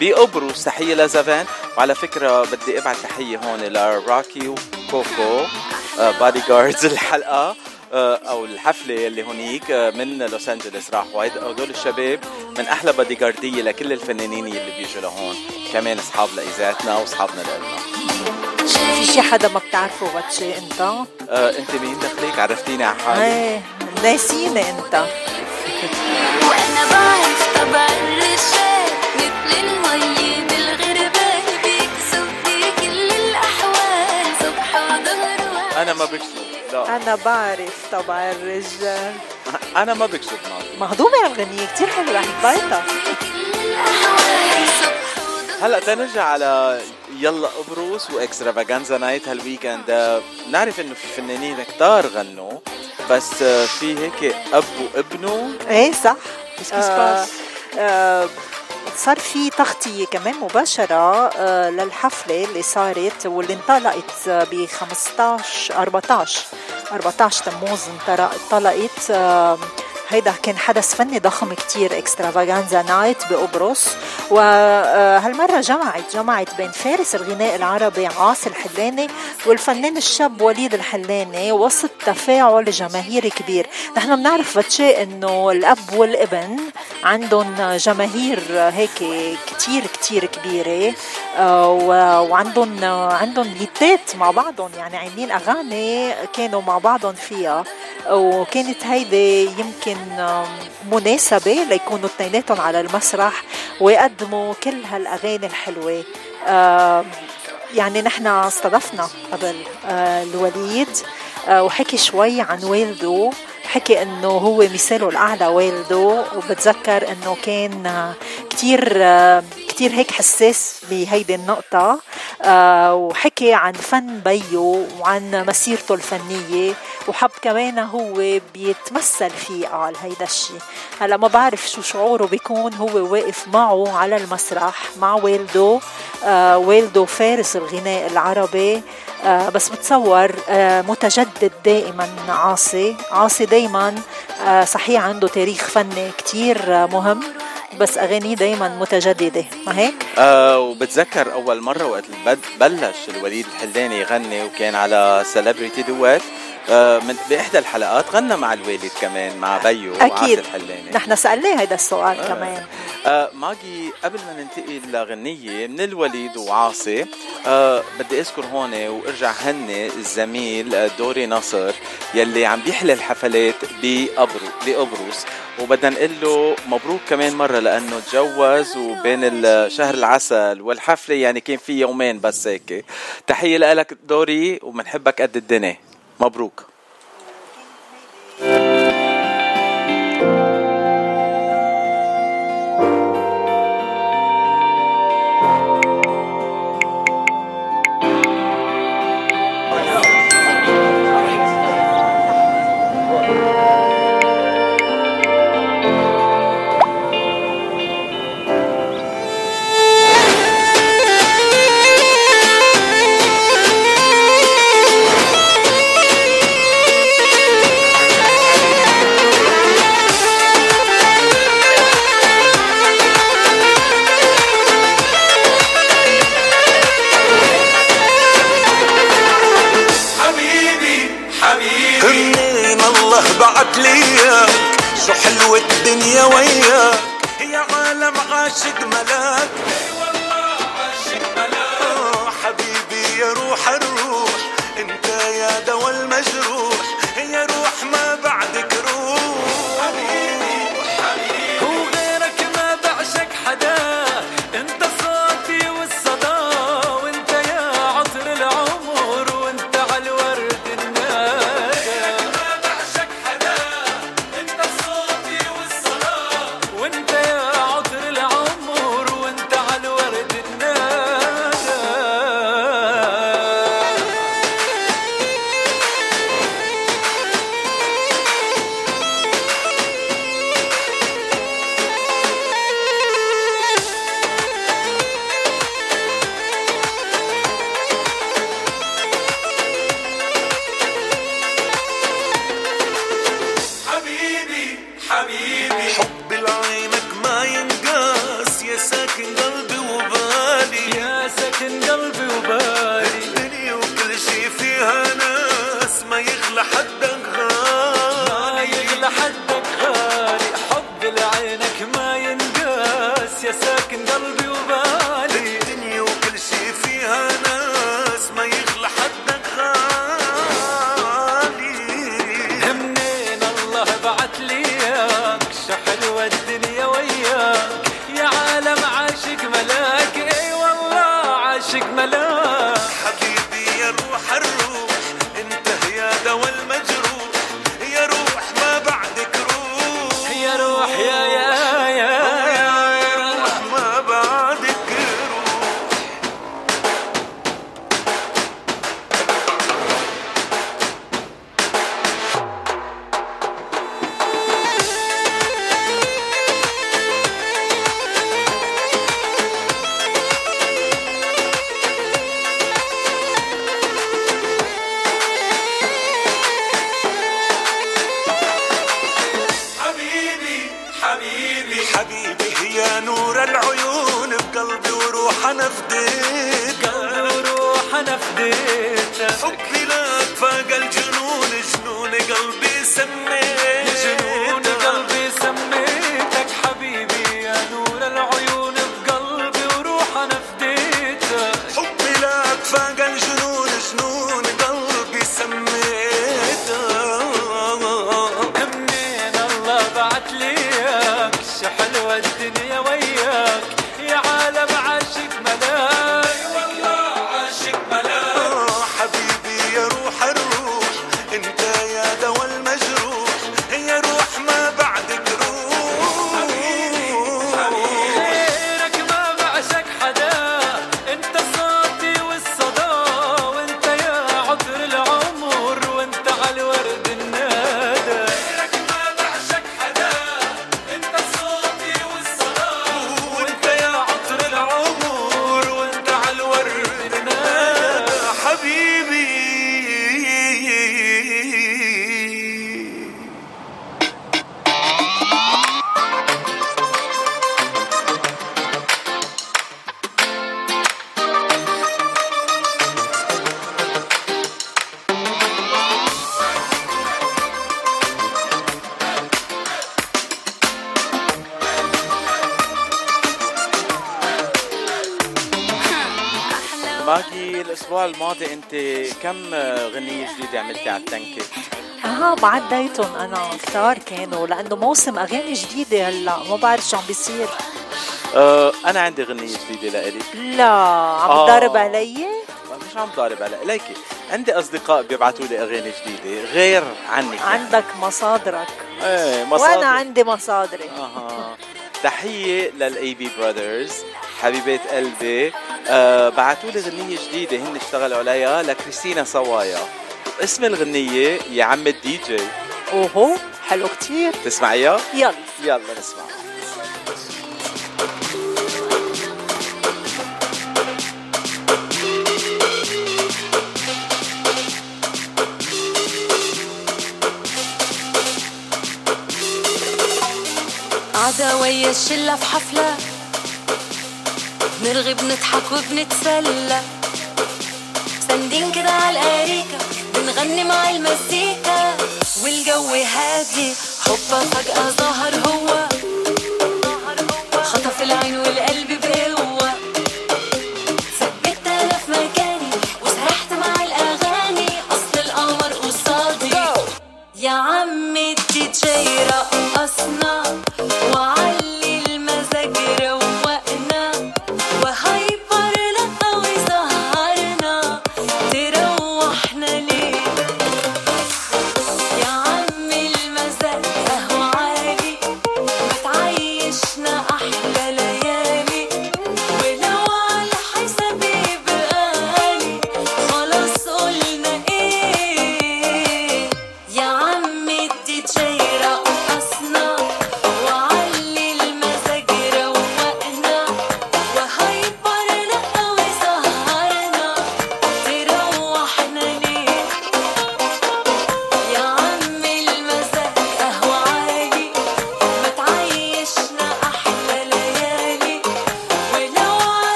بقبرص تحية لزافان وعلى فكرة بدي ابعت تحية هون لراكي وكوكو bodyguards الحلقة. أو الحفلة اللي هونيك آه، من لوس انجلوس راحوا هيدا- هدول الشباب من أحلى بادي جارديه لكل الفنانين اللي بيجوا لهون. كمان أصحاب لإذاعتنا وأصحابنا لنا في شي حدا ما بتعرفه باتشي أنت؟ آه، أنت مين دخلك؟ عرفتيني على حالي. إيه ناسيني أنت. وأنا بعرف طبع الرجال مثل المي بالغربال بيكسب بكل الأحوال. صبح وظهر أنا ما بكسب. لا. أنا بعرف طبع الرجال. أنا ما بكسب ماضي. مهضومة الغنية كتير حلوة حبيتها هلأ تنرجع على يلا قبرص و extravaganza night هال weekend. آه، بنعرف إنه في فنانين كتار غنوا بس آه، في هيك أب وابنه. إيه صح. se آه، passe؟ آه، صار في تغطية كمان مباشرة آه، للحفلة اللي صارت واللي انطلقت ب 15 14 14 تموز انطلق- انطلقت هيدا كان حدث فني ضخم كتير اكسترافاغانزا نايت بقبرص. وهالمرة جمعت جمعت بين فارس الغناء العربي عاصي الحلاني والفنان الشاب وليد الحلاني وسط تفاعل جماهيري كبير. نحن بنعرف بتشي إنه الأب والابن عندهم جماهير هيك كتير كتير كبيرة آه، وعندهم عندهم ليتات مع بعضهم يعني عاملين أغاني كانوا مع بعضهم فيها. وكانت هيدي يمكن مناسبة ليكونوا اثنيناتهم على المسرح ويقدموا كل هالأغاني الحلوة. يعني نحن استضفنا قبل آه، الوليد آه، وحكي شوي عن والده. حكي إنه هو مثاله الأعلى والده وبتذكر إنه كان كتير كتير هيك حساس بهيدي النقطة. آه، وحكي عن فن بيو وعن مسيرته الفنية. وحب كمان هو بيتمثل فيه قال هيدا الشيء هلا ما بعرف شو شعوره بيكون هو واقف معه على المسرح مع والده. آه، والده فارس الغناء العربي. بس بتصور آه، متجدد دائما عاصي. عاصي دائما آه، صحيح عنده تاريخ فني كتير آه، مهم بس أغانيه دائما متجددة. ما هيك؟ آه وبتذكر أول مرة وقت بلش الوليد الحلاني يغني وكان على Celebrity Duets آه من بإحدى الحلقات غنى مع الوالد كمان مع بيو أكيد. الحلاني نحن سألناه هذا السؤال آه. كمان. آه ماجي قبل ما ننتقل لغنية من الوليد وعاصي آه بدي أذكر هون وأرجع هني الزميل آه، دوري نصر يلي عم بيحلى الحفلات بقبرو بقبرص وبدنا نقول له مبروك كمان مرة لأنه تجوز وبين شهر العسل والحفلة يعني كان في يومين بس هيك. تحية لك دوري وبنحبك قد الدنيا. مبروك الدنيا وياك one of these. آه ما عديتهم أنا كتار كانوا لأنه موسم أغاني جديدة هلأ ما بعرف شو عم بيصير. أه أنا عندي غنية جديدة لإلك لا عم آه. علي؟ مش عم ضارب على ليكي. عندي أصدقاء بيبعتوا لي أغاني جديدة غير عنك يعني. عندك مصادرك. إيه مصادر وأنا عندي مصادري. أها. تحية للاي بي براذرز حبيبات قلبي. آه بعتوا لي غنية جديدة هن اشتغلوا عليها لكريستينا صوايا اسم الغنية يا عم الدي جي. اوهو حلو كتير. تسمعيها؟ يلا. يلا نسمع. قعدة ويا الشلة في حفلة. بنرغي بنضحك وبنتسلى. ساندين كده على الأريكة. بنغني مع المزيكا. والجو هادي. هوبا فجأة ظهر هو. خطف العين والقلب بقوة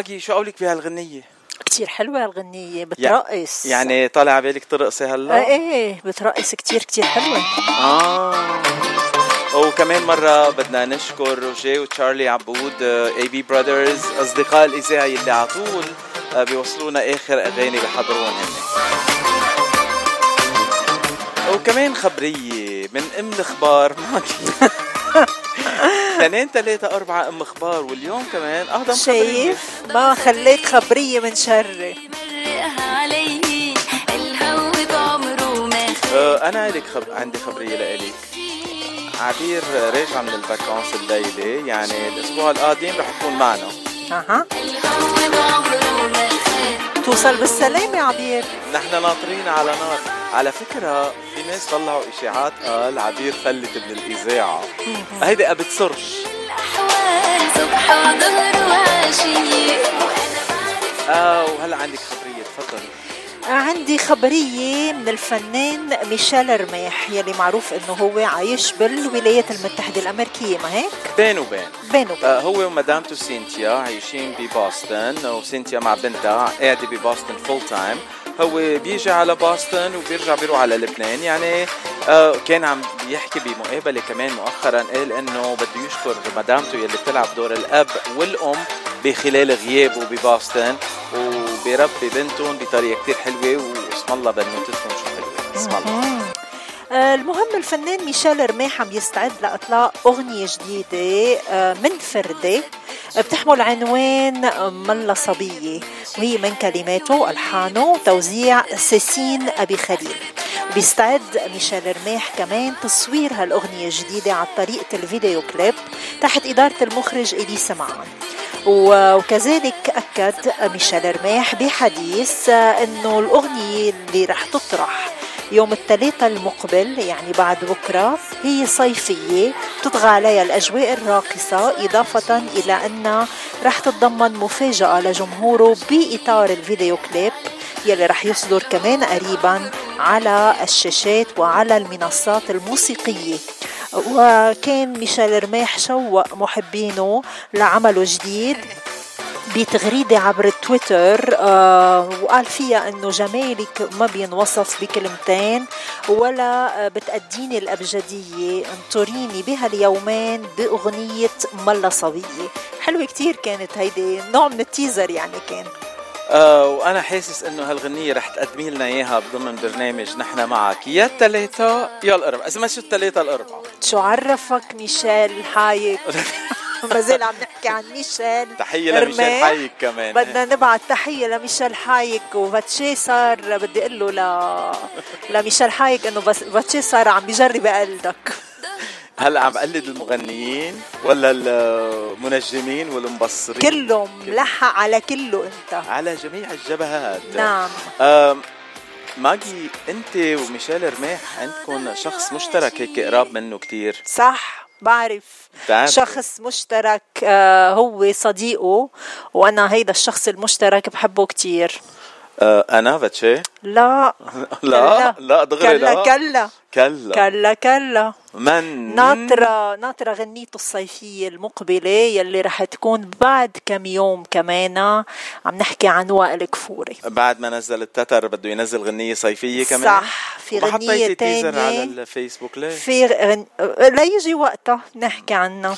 ماجي شو قولك بهالغنية؟ كتير حلوة الغنية بترقص. يعني طالع على بالك ترقصي هلا؟ آه إيه بترقص كتير كتير حلوة. آه. وكمان مرة بدنا نشكر روجيه وتشارلي عبود اي بي براذرز أصدقاء الإذاعة اللي على طول آه، بيوصلونا آخر أغاني بحضرون هن. وكمان خبرية من أم الأخبار. ماجي اثنين ثلاثة أربعة أم أخبار. واليوم كمان أهضم شايف؟ ما خليت خبرية من شري مرقها علي. الهو بعمره ما آه، أنا عندك خب... عندي خبرية لإلك. عبير راجعة من الفاكونس الليلة يعني الأسبوع القادم رح تكون معنا. أها. توصل بالسلامة عبير. نحن ناطرين على نار. على فكرة في ناس طلعوا إشاعات قال عبير فلت من الإذاعة. هيدي بتصرش. صبح وظهر وعشية آه وهلا عندك خبرية تفضلي. عندي خبرية من الفنان ميشيل رماح يلي معروف إنه هو عايش بالولايات المتحدة الأمريكية ما هيك؟ بين وبين. بينه وبين. آه هو ومدامته سينتيا عايشين ب Boston وسينتيا مع بنتها قاعدة ب Boston full-time هو بيجي على بoston وبيرجع بيروح على لبنان يعني آه كان عم بيحكي بمقابلة كمان مؤخرا قال إنه بده يشكر مدامته يلي بتلعب دور الأب والأم بخلال غيابه ببoston وبيربي بنتهم بطريقة كتير حلوة واسم الله بنوتتهم شو حلوة. اسم الله. آه، المهم الفنان ميشيل رماح عم يستعد لإطلاق أغنية جديدة آه، من فردة. آه، بتحمل عنوان ملا صبية وهي من كلماته وألحانه وتوزيع سيسين أبي خليل. بيستعد ميشيل رماح كمان تصوير هالأغنية الجديدة على طريقة الفيديو كليب تحت إدارة المخرج إلي سمعان. و- وكذلك أكد ميشيل رماح بحديث أنه الأغنية اللي رح تطرح يوم الثلاثاء المقبل يعني بعد بكرة هي صيفية تطغى عليها الأجواء الراقصة إضافة إلى أنها رح تتضمن مفاجأة لجمهوره بإطار الفيديو كليب. يلي رح يصدر كمان قريبا على الشاشات وعلى المنصات الموسيقية. وكان ميشيل رماح شوق محبينه لعمله جديد بتغريدة عبر تويتر آه وقال فيها إنه جمالك ما بينوصف بكلمتين ولا آه بتأديني الأبجدية. انطريني بهاليومين بأغنية ملا صبية. حلوة كتير كانت هيدي نوع من التيزر يعني كان. آه وأنا حاسس إنه هالغنية رح تقدمي لنا إياها ضمن برنامج نحن معك. يا الثلاثة يا الأربعة. اذا ما شو الثلاثة الأربعة؟ شو عرفك ميشيل حايك؟ ما زال عم نحكي عن ميشيل تحية لميشيل. حيك كمان. بدنا نبعت تحية لميشيل حايك وفاتشي صار بدي أقول له ل... لميشيل حايك إنه بس فاتشي صار عم بيجرب يقلدك هلا عم بقلد المغنيين ولا المنجمين والمبصرين؟ كلهم ملحق على كله أنت. على جميع الجبهات. نعم. ماجي أنت وميشيل رماح عندكم شخص مشترك هيك قراب منه كتير. صح بعرف. تعرف. شخص مشترك آه هو صديقه وأنا هيدا الشخص المشترك بحبه كتير. أنا بتشي؟ لا. لا لا دغري لا. كلا. كلا. كلا كلا. من؟ ناطرة ناطرة غنيته الصيفية المقبلة يلي رح تكون بعد كم يوم كمان عم نحكي عن وائل كفوري. بعد ما نزل التتر بده ينزل غنية صيفية كمان؟ صح في غنية تانية على الفيسبوك ليه؟ في غن... ليجي وقتها نحكي عنها.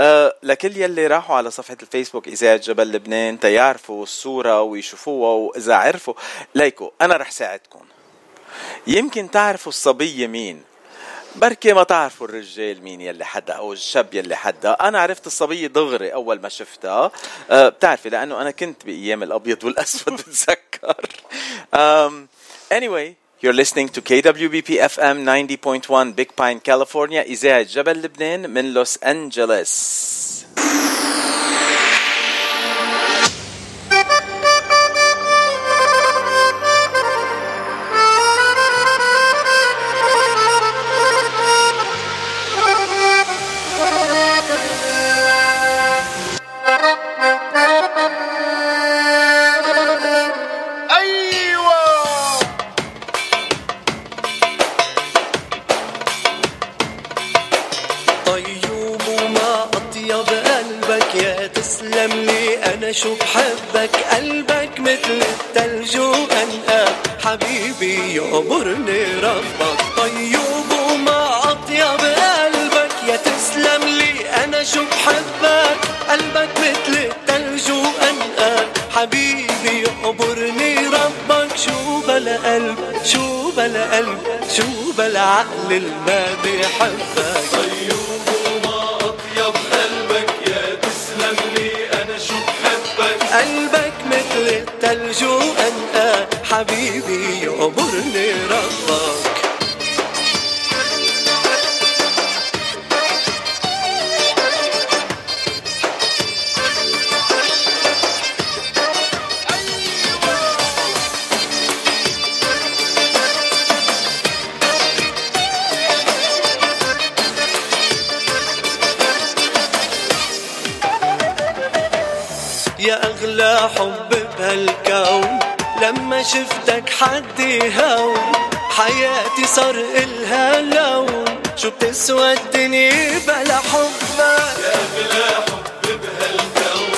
أه لكل يلي راحوا على صفحة الفيسبوك إذاعة جبل لبنان تيعرفوا الصورة ويشوفوها وإذا عرفوا ليكو أنا رح ساعدكم. يمكن تعرفوا الصبية مين. بركي ما تعرفوا الرجال مين يلي حدا أو الشاب يلي حدا. أنا عرفت الصبية دغري أول ما شفتها. أه بتعرفي لأنه أنا كنت بأيام الأبيض والأسود بتذكر. anyway You're listening to KWBP FM 90.1 Big Pine, California, إذاعة جبل لبنان من لوس أنجلوس. حبيبي يعبرني ربك طيب وما أطيب قلبك. يا تسلم لي أنا شو بحبك. قلبك مثل التلج وأنقى حبيبي يعبرني ربك. شو بلا قلب شو بلا قلب شو بلا عقل الما بحبك طيب حدي هون حياتي صار إلها لون. شو بتسوى الدنيا بلا حبك يا أغلى حب؟ بهالكون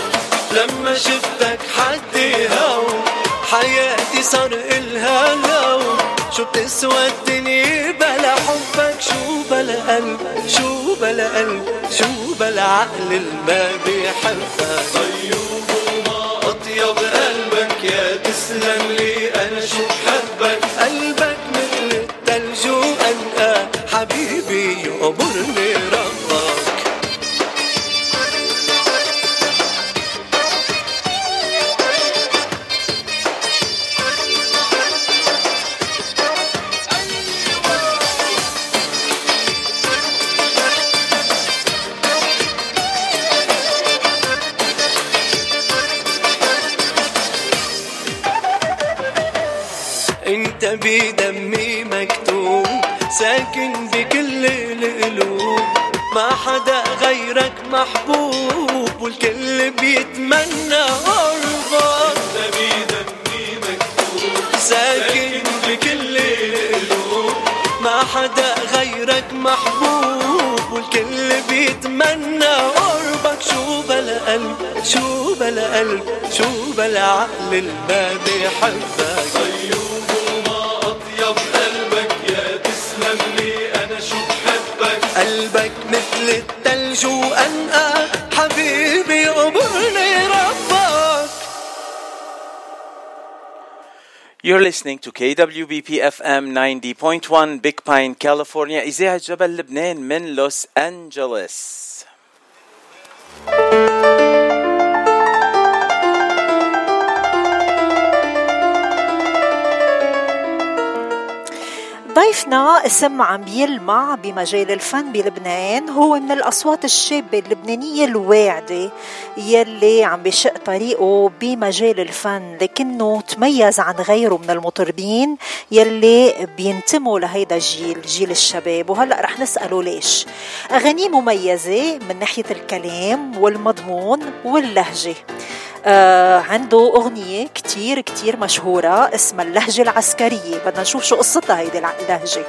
لما شفتك حدي هون حياتي صار إلها لون. شو بتسوى الدنيا بلا حبك؟ شو بلا قلب؟ شو بلا قلب؟ شو بلا عقل الما بيحبك؟ طيب الما بيحبك طيب وما أطيب. قلبك يا تسلم لي أنا شو بحبك؟ قلبك مثل التلج وأنقى. حبيبي قبرني ربك. You're listening to KWBP FM 90.1 Big Pine, California, إذاعة جبل لبنان من لوس أنجلوس. ضيفنا اسم عم يلمع بمجال الفن بلبنان. هو من الأصوات الشابة اللبنانية الواعدة يلي عم بشق طريقه بمجال الفن لكنه تميز عن غيره من المطربين يلي بينتموا لهيدا الجيل جيل الشباب. وهلأ رح نسأله ليش؟ أغانيه مميزة من ناحية الكلام والمضمون واللهجة. عنده أغنية كتير كتير مشهورة اسمها اللهجة العسكرية. بدنا نشوف شو قصتها هيدي اللهجة.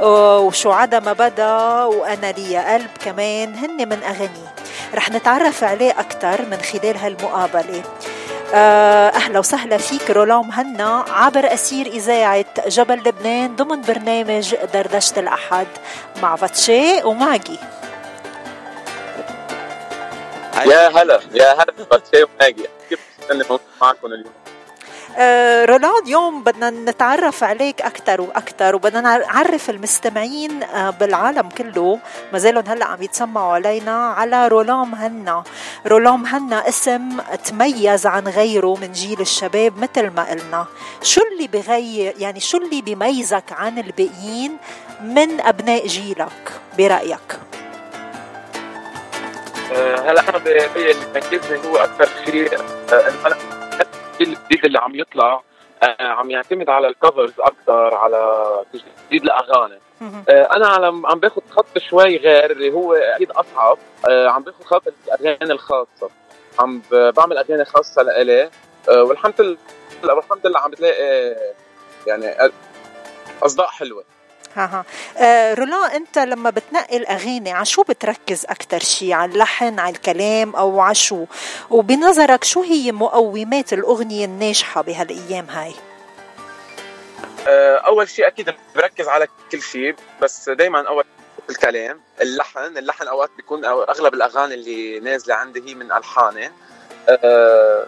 آه وشو عدا ما بدا وأنا لي قلب كمان هن من أغانيه رح نتعرف عليه أكتر من خلال هالمقابلة. آه، أهلا وسهلا فيك رولان مهنا عبر أسير إذاعة جبل لبنان ضمن برنامج دردشة الأحد. مع فاتشي وماجي يا هلا يا هلا باتشي وماجي كيف معكم اليوم؟ آه رولان اليوم بدنا نتعرف عليك أكثر وأكثر وبدنا نعرف المستمعين آه بالعالم كله. ما زالهم هلأ عم يتسمعوا علينا على رولان مهنا رولان مهنا اسم تميز عن غيره من جيل الشباب مثل ما قلنا. شو اللي بغير يعني شو اللي بيميزك عن الباقيين من أبناء جيلك؟ برأيك؟ آه، هلا أنا اللي بيميزني هو أكثر شيء آه، الجيل الجديد اللي عم يطلع آه، عم يعتمد على الكفرز أكثر على تجديد الاغاني أنا عم باخذ خط شوي غير اللي هو أكيد أصعب. عم باخذ خط الأغاني الخاصة. عم بعمل أغاني خاصة لإلي. والحمد لله والحمد لله عم بتلاقي يعني أصداء حلوة. ها. ها آه رولا انت لما بتنقي الاغاني على شو بتركز أكثر شيء على اللحن على الكلام أو على شو؟ وبنظرك شو هي مقومات الأغنية الناجحة بهالأيام هاي؟ آه أول شيء أكيد بركز على كل شيء بس دائما أول الكلام اللحن. اللحن أوقات بيكون أو أغلب الأغاني اللي نازلة عندي هي من الحاني أه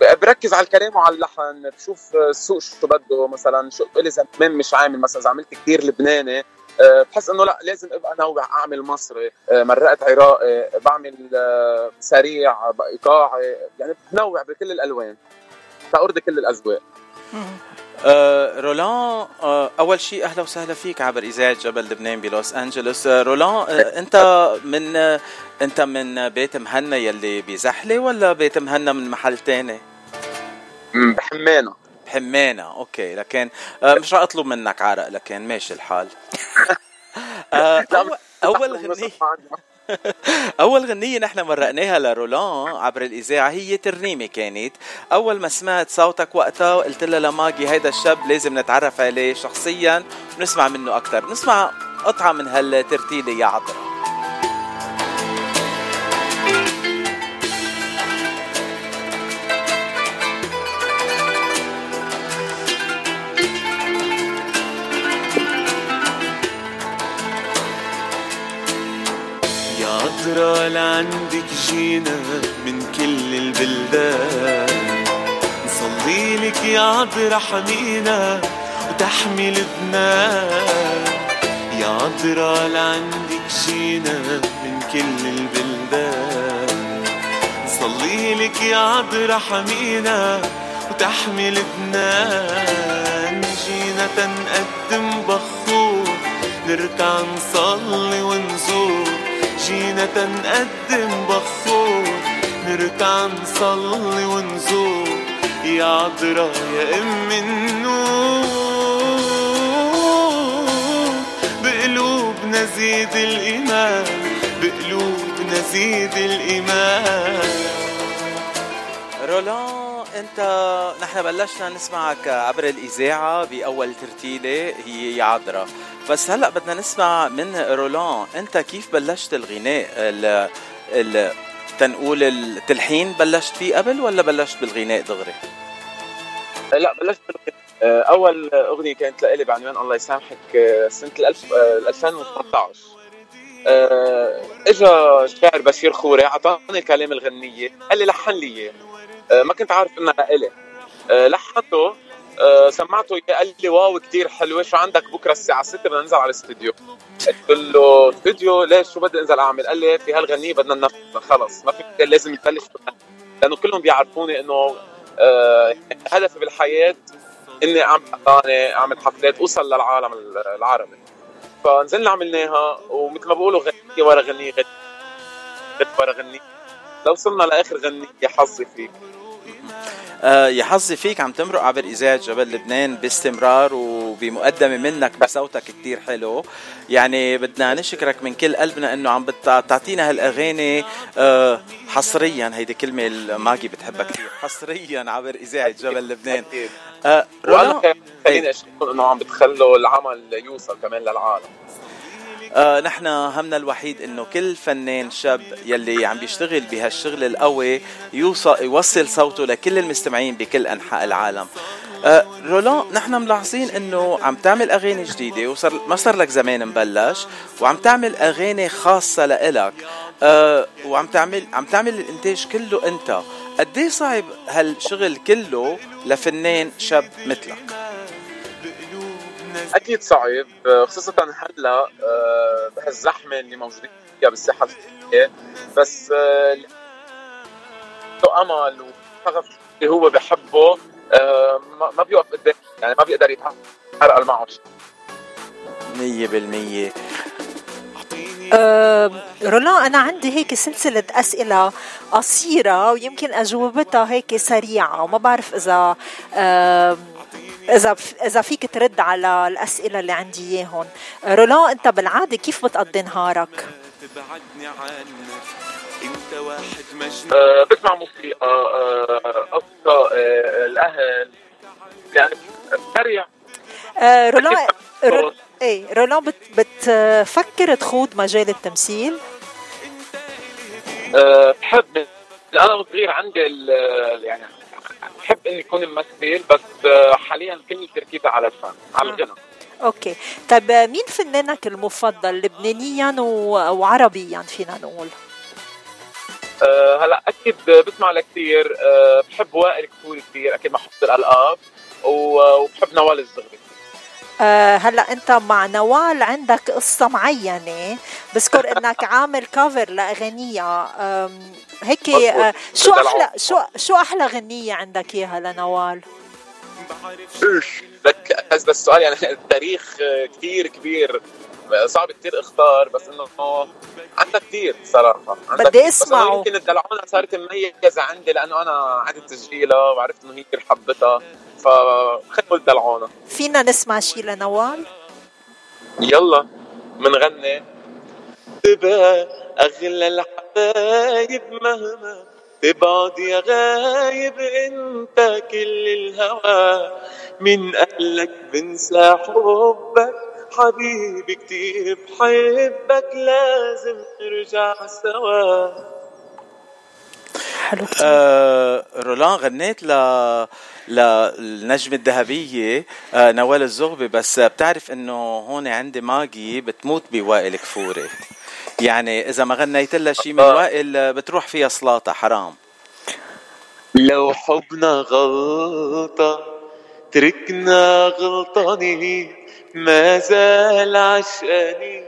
بركز على الكلام وعلى اللحن بشوف السوق شو بده مثلا شو لي زمان مش عامل مثلا إذا عملت كثير لبناني أه، بحس إنه لا لازم أبقى نوع أعمل مصري أه، مرقت عراقي بعمل أه، سريع إيقاعي يعني بنوع بكل الألوان تأرضي كل الأذواق رولان أول شيء أهلا وسهلا فيك عبر إذاعة جبل لبنان بلوس أنجلوس رولان أنت من أنت من بيت مهنا يلي بزحله ولا بيت مهنا من محل تاني؟ بحمانة بحمانة أوكي. لكن آه، مش رح أطلب منك عرق لكن ماشي الحال. آه، أول أول غنية أول غنية نحن مرقناها لرولان عبر الإذاعة هي ترنيمة كانت. أول ما سمعت صوتك وقتها قلت لها لماجي هيدا الشاب لازم نتعرف عليه شخصيا ونسمع منه أكثر نسمع قطعة من هالترتيلة يا عطرة عطرة لعندك جينا من كل البلدان. نصلي لك يا عطرة حمينا وتحمي لبنان. يا عطرة لعندك جينا من كل البلدان. نصلي لك يا عطرة حمينا وتحمي لبنان. جينا تنقدم بخور نركع نصلي ونزور. جينا تنقدم بخور. نركع نصلي ونزور. يا عذرا يا أم النور. بقلوبنا زيد الإيمان. بقلوبنا زيد الإيمان. رولان. أنت نحن بلشنا نسمعك عبر الإذاعة بأول ترتيلة هي يا عذرا بس هلأ بدنا نسمع من رولان. أنت كيف بلشت الغناء؟ ال ال تنقول التلحين بلشت فيه قبل ولا بلشت بالغناء دغري؟ لا بلشت بالغناء. آه، أول أغنية كانت لإلي بعنوان الله يسامحك آه، سنة 2018 آه، إجا الشاعر بشير خوري أعطاني الكلام الغنية قال لي لحن لي اياه ما كنت عارف إنها لإلي لحنته آه، سمعته قال لي واو كثير حلوة. شو عندك بكرة الساعة 6 بدنا ننزل على الاستوديو قلت له استوديو ليش؟ شو بدي أنزل أعمل؟ قال لي في هالغنية بدنا ننفذ خلص ما في لازم نبلش لأنه كلهم بيعرفوني إنه آه هدفي بالحياة إني أعمل أغاني أعمل حفلات أوصل للعالم العربي. فنزلنا عملناها ومثل ما بقولوا غنية ورا غنية غنية ورا غنية. لو وصلنا لآخر غنية حظي فيك آه يا حظي فيك عم تمرق عبر اذاعه جبل لبنان باستمرار وبمقدمة منك بصوتك كتير حلو. يعني بدنا نشكرك من كل قلبنا إنه عم بتعطينا هالأغاني آه حصريا. هيدي كلمة ماجي بتحبها كثير حصريا عبر اذاعه جبل لبنان. آه وأنا خليني اشكركم إنه عم بتخلوا العمل يوصل كمان للعالم. آه نحن همنا الوحيد إنه كل فنان شاب يلي عم بيشتغل بهالشغل القوي يوصل يوصل صوته لكل المستمعين بكل أنحاء العالم. آه رولان نحن ملاحظين إنه عم تعمل أغاني جديدة وصار ما صار لك زمان مبلش وعم تعمل أغاني خاصة لإلك. آه وعم تعمل عم تعمل الإنتاج كله أنت. قد إيه صعب هالشغل كله لفنان شاب مثلك؟ أكيد صعب. خصوصا هلا آه، بهالزحمه اللي موجودين فيها بالساحة الفنية. بس آه، له أمل وشغف اللي هو بحبه آه، ما بيوقف قدام يعني ما بيقدر يتحرق معه مية بالمية. أه رولان أنا عندي هيك سلسلة أسئلة قصيرة ويمكن أجوبتها هيك سريعة وما بعرف إذا أه إذا إذا فيك ترد على الأسئلة اللي عندي إياهم. رولان أنت بالعادة كيف بتقضي نهارك؟ انت واحد مجنون أه بسمع موسيقى أه أصدقاء أه الأهل يعني سريع. أه رولان رو... إيه رولان بت... بتفكر تخوض مجال التمثيل؟ أه بحب. أنا صغير عندي يعني بحب إني اكون ممثل بس آه، حاليا كل تركيزي على الفن على الغنى أوكي. طيب آه، مين فنانك المفضل؟ لبنانيا وعربيا فينا نقول. أه هلأ أكيد بسمع لكثير أه بحب وائل كثير كثير أكيد محفوظ الألقاب وبحب نوال الزغري أه هلا انت مع نوال عندك قصة معينة؟ بذكر انك عامل كفر لاغانيها هيك آه، شو أحلى شو شو أحلى غنيه عندك إياها لنوال؟ إيش؟ لك هذا السؤال يعني التاريخ كثير كبير. صعب كثير إختار بس إنه عندها كثير صراحة. بدي أسمعه. يمكن الدلعونة صارت مميزة عندي لأنه أنا عدت تسجيلها وعرفت إنه هي كثير حبتها. فخذوا الدلعونه فينا نسمع شيء لنوال؟ يلا منغني. تبقى أغلى الحبايب مهما تبعد يا غايب أنت كل الهوى. من قالك بنسى حبك حبيبي كتير بحبك لازم نرجع سوا. حلو. آه رولان غنيت ل للنجمة الذهبية آه نوال الزغبي بس بتعرف إنه هون عندي ماجي بتموت بوائل كفوري. يعني إذا ما غنيت لها شيء من وائل بتروح فيها صلاطة حرام. لو حبنا غلطة تركنا غلطانين ما زال عشقاني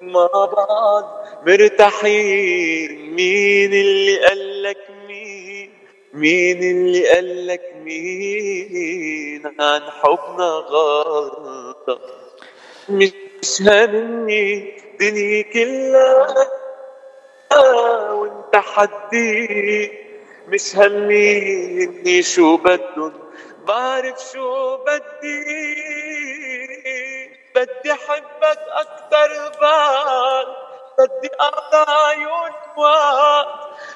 مع بعض مرتاحين مين اللي قالك مين اللي قالك مين؟ عن حبنا غلطة. مش هامني دنيا كلها وأنت حدي مش همي شو بدن بعرف شو بدي. بدي أحبك أكتر بعد. بدي عيون وقت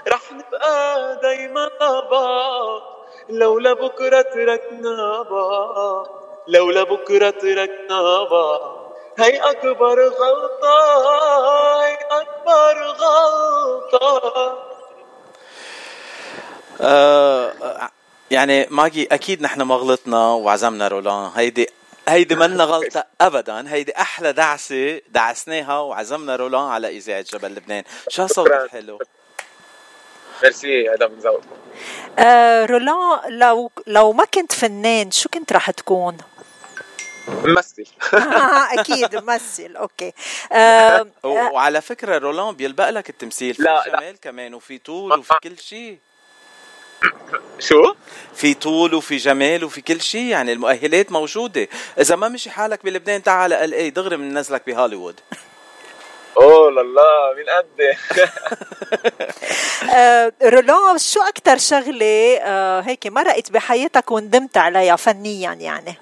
رح نبقى دايما بعض لو لبكرة تركنا بعض لو لبكرة تركنا بعض هي أكبر غلطة هي أكبر غلطة. آه يعني ماجي أكيد نحن ما غلطنا وعزمنا رولان. هيدي هيدي منا غلطة أبدا. هيدي أحلى دعسة دعسناها وعزمنا رولان على إذاعة جبل لبنان. شو صوتك حلو؟ ميرسي هذا من آه رولان لو لو ما كنت فنان شو كنت رح تكون؟ ممثل. آه أكيد ممثل. okay. آه وعلى فكرة رولان بيلبق لك التمثيل. في لا جمال لا. كمان وفي طول وفي كل شيء. شو؟ في طول وفي جمال وفي كل شيء يعني المؤهلات موجودة. إذا ما مشي حالك بلبنان تعال L.A. دغري بننزلك بهوليوود. أوه لله من قد؟ آه، رولان شو أكتر شغلة آه، هيك مرقت بحياتك وندمت عليها فنيا يعني؟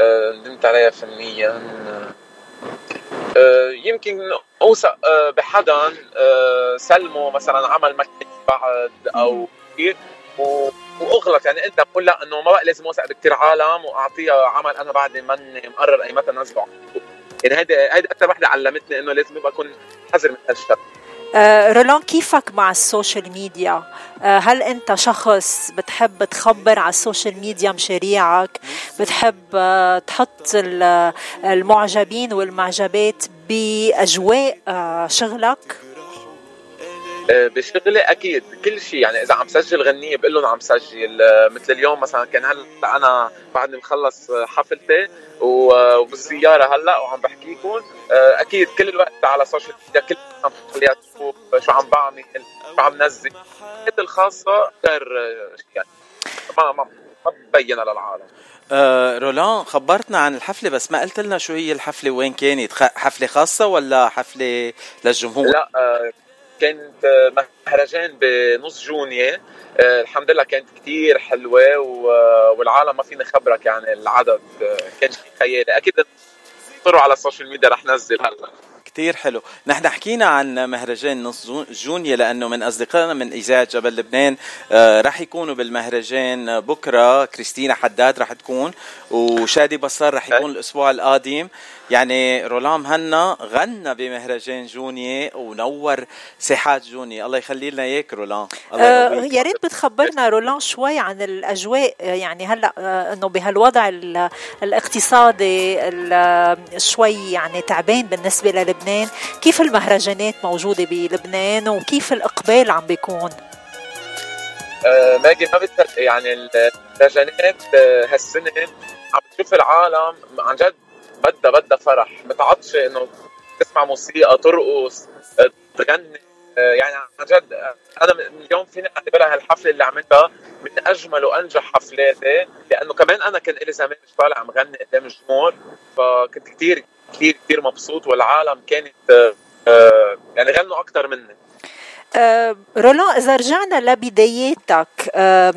آه، ندمت عليها فنيا. يمكن اوثق بحدا سلمه مثلا عمل مكتب بعد أو كثير واغلط يعني أنت بقول لا إنه ما بقى لازم اوثق بكثير عالم وأعطيها عمل أنا بعدني ماني مقرر اي متى نزله يعني هيدي هيدي أكثر وحدة علمتني إنه لازم يبقى أكون حذر من هالشيء آه رولان كيفك مع ال social media؟ آه هل أنت شخص بتحب تخبر على ال social media مشاريعك؟ بتحب آه تحط المعجبين والمعجبات بأجواء آه، شغلك؟ آه، بشغلي أكيد. كل شيء يعني إذا عم سجل غنية بقول لهم عم سجل آه، مثل اليوم مثلا كان هلأ أنا بعدني مخلص حفلتي وبالسياره هلأ وعم بحكيكم آه، أكيد كل الوقت على ال social media كل عم تخليها تشوف شو عم بعمل شو عم نزل. الخاصة غير يعني. ما ما ما ببينها للعالم. آه رولان خبرتنا عن الحفلة بس ما قلت لنا شو هي الحفلة وين كانت حفلة خاصة ولا حفلة للجمهور؟ لا آه كانت مهرجان بنص جونية آه، الحمد لله كانت كتير حلوة والعالم ما فيني خبرك يعني العدد آه، كان شيء خيالي. أكيد اطلعوا على ال social media رح نزل هلا. كتير حلو. نحن حكينا عن مهرجان نص جونيا لأنه من أصدقائنا من إذاعة جبل لبنان آه رح يكونوا بالمهرجان. بكرة كريستينا حداد رح تكون وشادي بصار رح يكون الأسبوع القادم. يعني رولام هنا غنى بمهرجان جونيا ونور ساحات جونيا الله يخلي لنا إياك رولان الله آه يا ريت بتخبرنا رولان شوي عن الأجواء يعني هلأ آه إنه بهالوضع الاقتصادي شوي يعني تعبان بالنسبة للبنان. كيف المهرجانات موجودة بلبنان وكيف الإقبال عم بيكون؟ آه باقي ما بتصدق يعني المهرجانات آه، هالسنة عم تشوف العالم عن جد بدها بدها فرح. متعطشة إنه تسمع موسيقى ترقص تغني. يعني عن جد أنا اليوم فيني أعتبرها هالحفلة اللي عملتها من أجمل وأنجح حفلاتي لأنه كمان أنا كان لي زمان مش طالع عم غني قدام الجمهور فكنت كثير كثير كثير مبسوط والعالم كانت يعني غنوا أكثر مني. أه رولان إذا رجعنا لبداياتك أه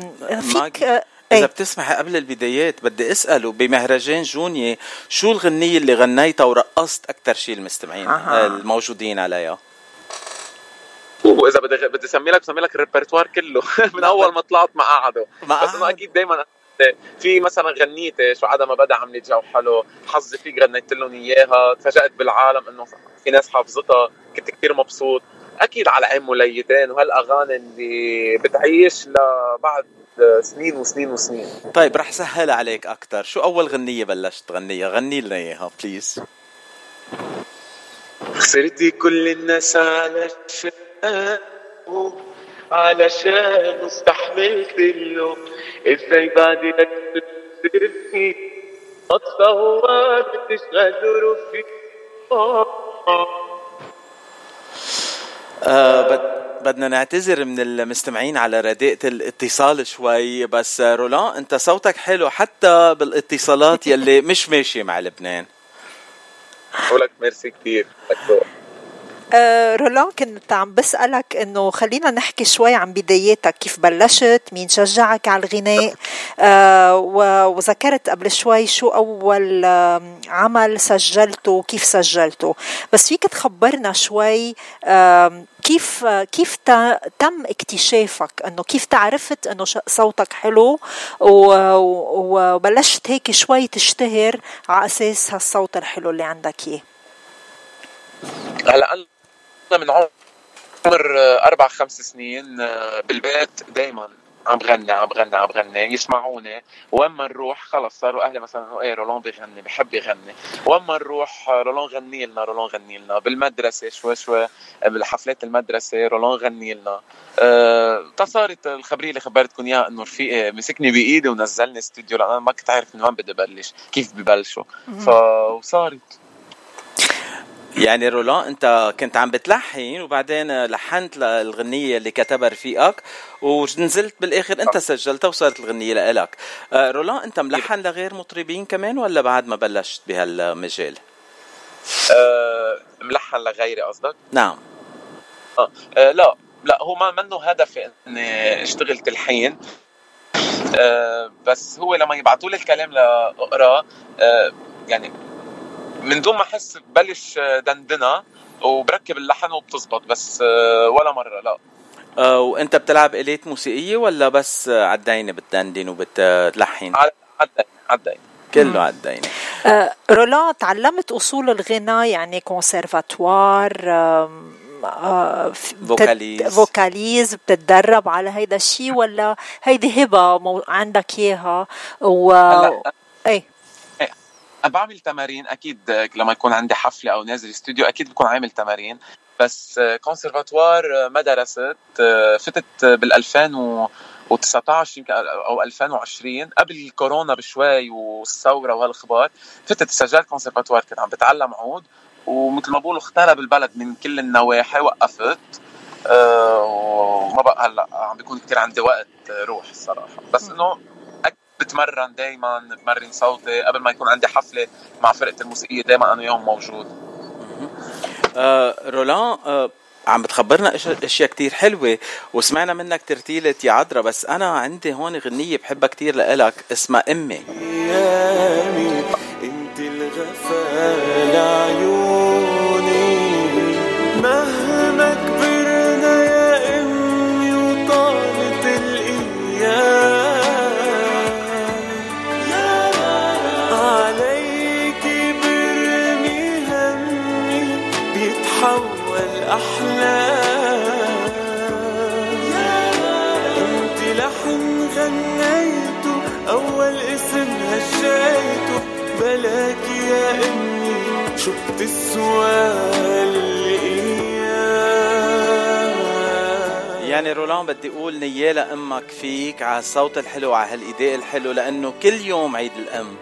فيك إذا إيه. بتسمحي قبل البدايات بدي أسأله بمهرجان جونيا شو الغنية اللي غنيتها ورقصت أكثر شيء المستمعين أه. الموجودين عليها؟ واذا بدي بدي أسمي لك بسمي لك الريبرتوار كله من أول ما طلعت ما قعدوا بس انه أكيد دائما في مثلا غنيتي شو عدا ما بدا عملت جو حلو حظي فيك غنيت لهم إياها تفاجأت بالعالم إنه في ناس حافظتها كنت كثير مبسوط أكيد على عين مليتين وهالأغاني اللي بتعيش لبعد سنين وسنين وسنين. طيب رح سهل عليك أكثر شو أول غنية بلشت تغنيها؟ غني لنا إياها please خسرتي كل الناس علشان علشان استحملت له إزاي بعد لك خسرتني اتصور تشغل في آه بدنا نعتذر من المستمعين على رداءة الاتصال شوي بس رولان انت صوتك حلو حتى بالاتصالات يلي مش ماشية مع لبنان. بقولك ميرسي كثير آه، رولان كنت عم بسألك إنه خلينا نحكي شوي عن بداياتك. كيف بلشت؟ مين شجعك على الغناء؟ آه وذكرت قبل شوي شو أول عمل سجلته كيف سجلته. بس فيك تخبرنا شوي كيف كيف تم اكتشافك؟ إنه كيف تعرفت إنه صوتك حلو؟ وبلشت هيك شوي تشتهر على أساس هالصوت الحلو اللي عندك اياه هلأ من عمر أربع خمس سنين آه، بالبيت دائما عم غني عم غني عم غني يسمعوني. وين ما نروح خلص صاروا أهلي مثلا انه إيه رولون بيغني بحب يغني. وين ما نروح رولون غني لنا رولون غني لنا. بالمدرسة شوي شوي بالحفلات المدرسة رولون غني لنا. أه صارت الخبرية اللي خبرتكم إياها إنه رفيقي مسكني بإيدي ونزلني استوديو. لأن أنا ما كنت عارف من وين بدي بلش كيف ببلشوا. فوصارت يعني رولان انت كنت عم بتلحن وبعدين لحنت الغنية اللي كتبها رفيقك ونزلت بالآخر انت سجلتها وصارت الغنية لإلك آه، رولان انت ملحن لغير مطربين كمان ولا بعد ما بلشت بهالمجال؟ أه ملحن لغيري قصدك؟ نعم آه. لا لا هو ما منه هدفي إني أشتغل تلحين بس هو لما يبعثوا لي الكلام لاقراه يعني من دون ما أحس ببلش دندنة وبركب اللحن وبتزبط بس أه ولا مرة لا. أه وأنت بتلعب إليت موسيقية ولا بس على الدينه بتدندن وبتلحن؟ على الدينه كله على الدينه أه رولا تعلمت أصول الغناء يعني كونسرفاتوار vocalise vocalise بتتدرب على هيدا الشيء ولا هيدي هبة مو... عندك إياها؟ و اي أنا بعمل تمارين أكيد لما يكون عندي حفلة أو نازل استوديو أكيد بكون عامل تمارين. بس كونسرفاتوار ما درست فتت بال 2019 يمكن أو 2020 قبل الكورونا بشوي والثورة وهالاخبار فتت سجلت كونسرفاتوار كنت عم بتعلم عود ومثل ما بقولوا اخترب البلد من كل النواحي وقفت أه وما بقى هلأ عم بيكون كثير عندي وقت روح الصراحة. بس إنه بتمرن دائما بمرن صوتي قبل ما يكون عندي حفلة مع فرقة الموسيقية دائما أنا وياهم موجود. آه رولان آه عم بتخبرنا إشياء كتير حلوة وسمعنا منك ترتيلة يا عذرا بس أنا عندي هون غنية بحبها كتير لإلك اسمها إمي. ايامي أنت الغفال عيوني امي شو بتسوى يعني رولان بدي أقول نيالة أمك فيك على الصوت الحلو على هالاداء الحلو لأنه كل يوم عيد الأم.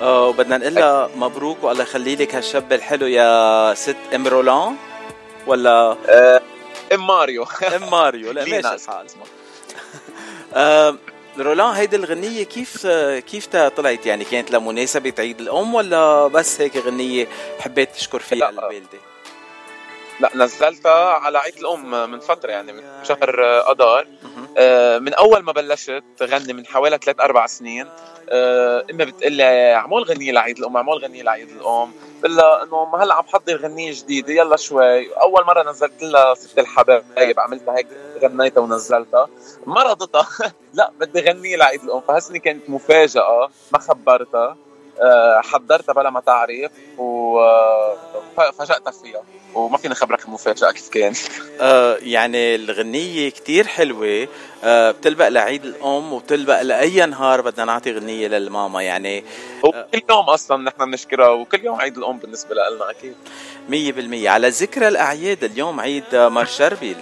آه وبدنا نقول لها مبروك والله يخلي لك هالشاب الحلو يا ست أم رولان. ولا؟ آه أم ماريو. أم ماريو. لا ماشي الحال. آه رولان هيدي الغنية كيف كيف طلعت يعني كانت لمناسبة عيد الأم ولا بس هيك غنية حبيت تشكر فيها الوالدة؟ لا نزلتها على عيد الأم من فترة يعني من شهر أذار. من أول ما بلشت غني من حوالي ثلاث أربع سنين. امي بتقول لي اعمل غنيه لعيد الأم اعمل غنيه لعيد الأم. بقول لها إنه ما هلأ عم بحضر غنية جديدة يلا شوي. أول مرة نزلت لها ست الحبايب عملتها هيك غنيتها ونزلتها. ما رضتها لأ بدي غنية لعيد الأم. فهسني كانت مفاجأة ما خبرتها. حضرتها بلا ما تعرف وفاجأتها فيها. وما فيني خبرك المفاجأة كيف كان؟ آه يعني الغنية كتير حلوة. آه بتلبق لعيد الأم وبتلبق لأي نهار بدنا نعطي غنية للماما يعني. آه كل يوم أصلا نحن بنشكرها وكل يوم عيد الأم بالنسبة لنا أكيد. مية بالمية. على ذكر الأعياد اليوم عيد مار شربل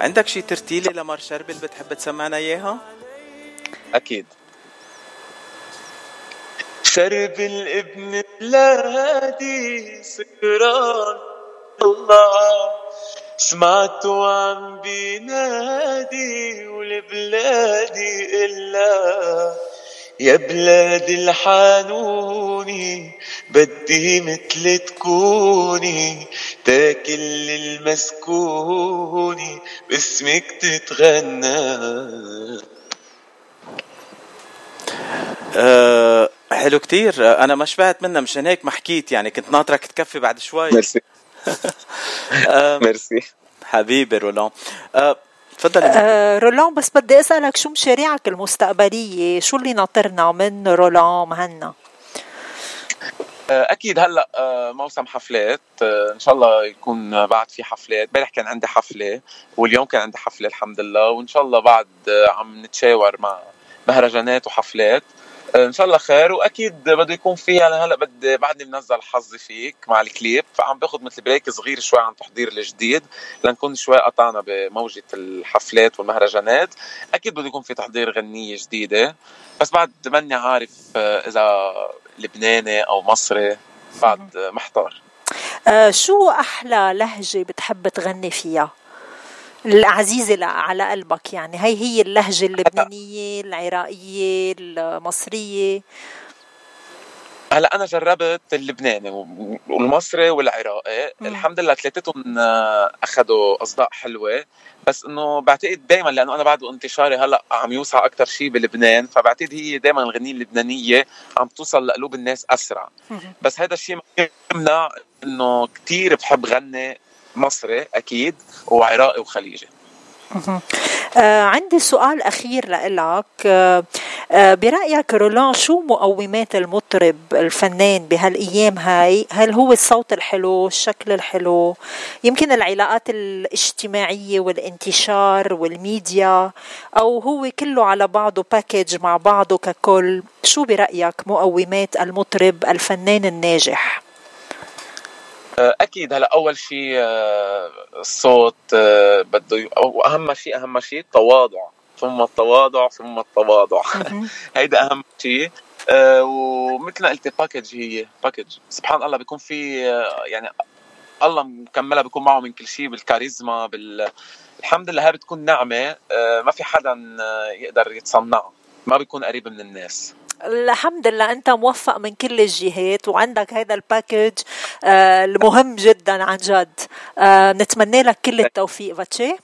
عندك شي ترتيلة لمار شربل بتحب تسمعنا إياها؟ أكيد. شرب الابن بلادي سكران. الله سمعته عم بينادي ولبلادي إلا. يا بلادي الحانوني بدي مثل تكوني. تاكل المسكوني باسمك تتغنى. أه حلو كتير. أنا ما شبعت منها مشان هيك ما حكيت يعني كنت ناطرك تكفي بعد شوي. ميرسي. ميرسي. حبيبي رولان. أه تفضلي. أه رولان بس بدي أسألك شو مشاريعك المستقبلية؟ شو اللي ناطرنا من رولان مهنا؟ أكيد هلأ موسم حفلات. إن شاء الله يكون بعد في حفلات. امبارح كان عندي حفلة واليوم كان عندي حفلة الحمد لله. وإن شاء الله بعد عم نتشاور مع مهرجانات وحفلات. إن شاء الله خير وأكيد بده يكون في يعني هلأ بدي بعدني منزل حظي فيك مع الكليب فعم باخذ مثل بريك صغير شوي عن تحضير الجديد لنكون شوي قطعنا بموجة الحفلات والمهرجانات. أكيد بده يكون في تحضير غنية جديدة بس بعد ماني عارف إذا لبناني أو مصري بعد محتار. آه شو أحلى لهجة بتحب تغني فيها؟ العزيزة على قلبك يعني. هي هي اللهجة اللبنانية العراقية المصرية. هلا أنا جربت اللبناني والمصري والعراقي. الحمد لله ثلاثتهم آه، اخذوا أصداء حلوة. بس إنه بعتقد دائما لأنه أنا بعد انتشاري هلأ عم يوسع أكثر شيء بلبنان. فبعتقد هي دائما الغنية اللبنانية عم توصل لقلوب الناس أسرع. بس هذا الشيء ما يمنع إنه كثير بحب غني. مصري أكيد وعراقي وخليجي. آه عندي سؤال أخير لإلك. آه آه برأيك رولان شو مقومات المطرب الفنان بهالأيام هاي؟ هل هو الصوت الحلو الشكل الحلو؟ يمكن العلاقات الاجتماعية والانتشار والميديا أو هو كله على بعضه package مع بعضه ككل. شو برأيك مقومات المطرب الفنان الناجح؟ أكيد. هلا أول شيء آه، الصوت آه، بده واهم شيء أهم شيء التواضع. ثم التواضع ثم التواضع. هيدا أهم شيء ومثل ما قلت package هي package سبحان الله بيكون في يعني الله مكملها بيكون معه من كل شيء بالكاريزما بال الحمد لله هاي بتكون نعمة. ما في حدا يقدر يتصنعها. ما بيكون قريب من الناس. الحمد لله أنت موفق من كل الجهات وعندك هذا الباكج آه المهم جدا عن جد. آه نتمنى لك كل التوفيق باتشي.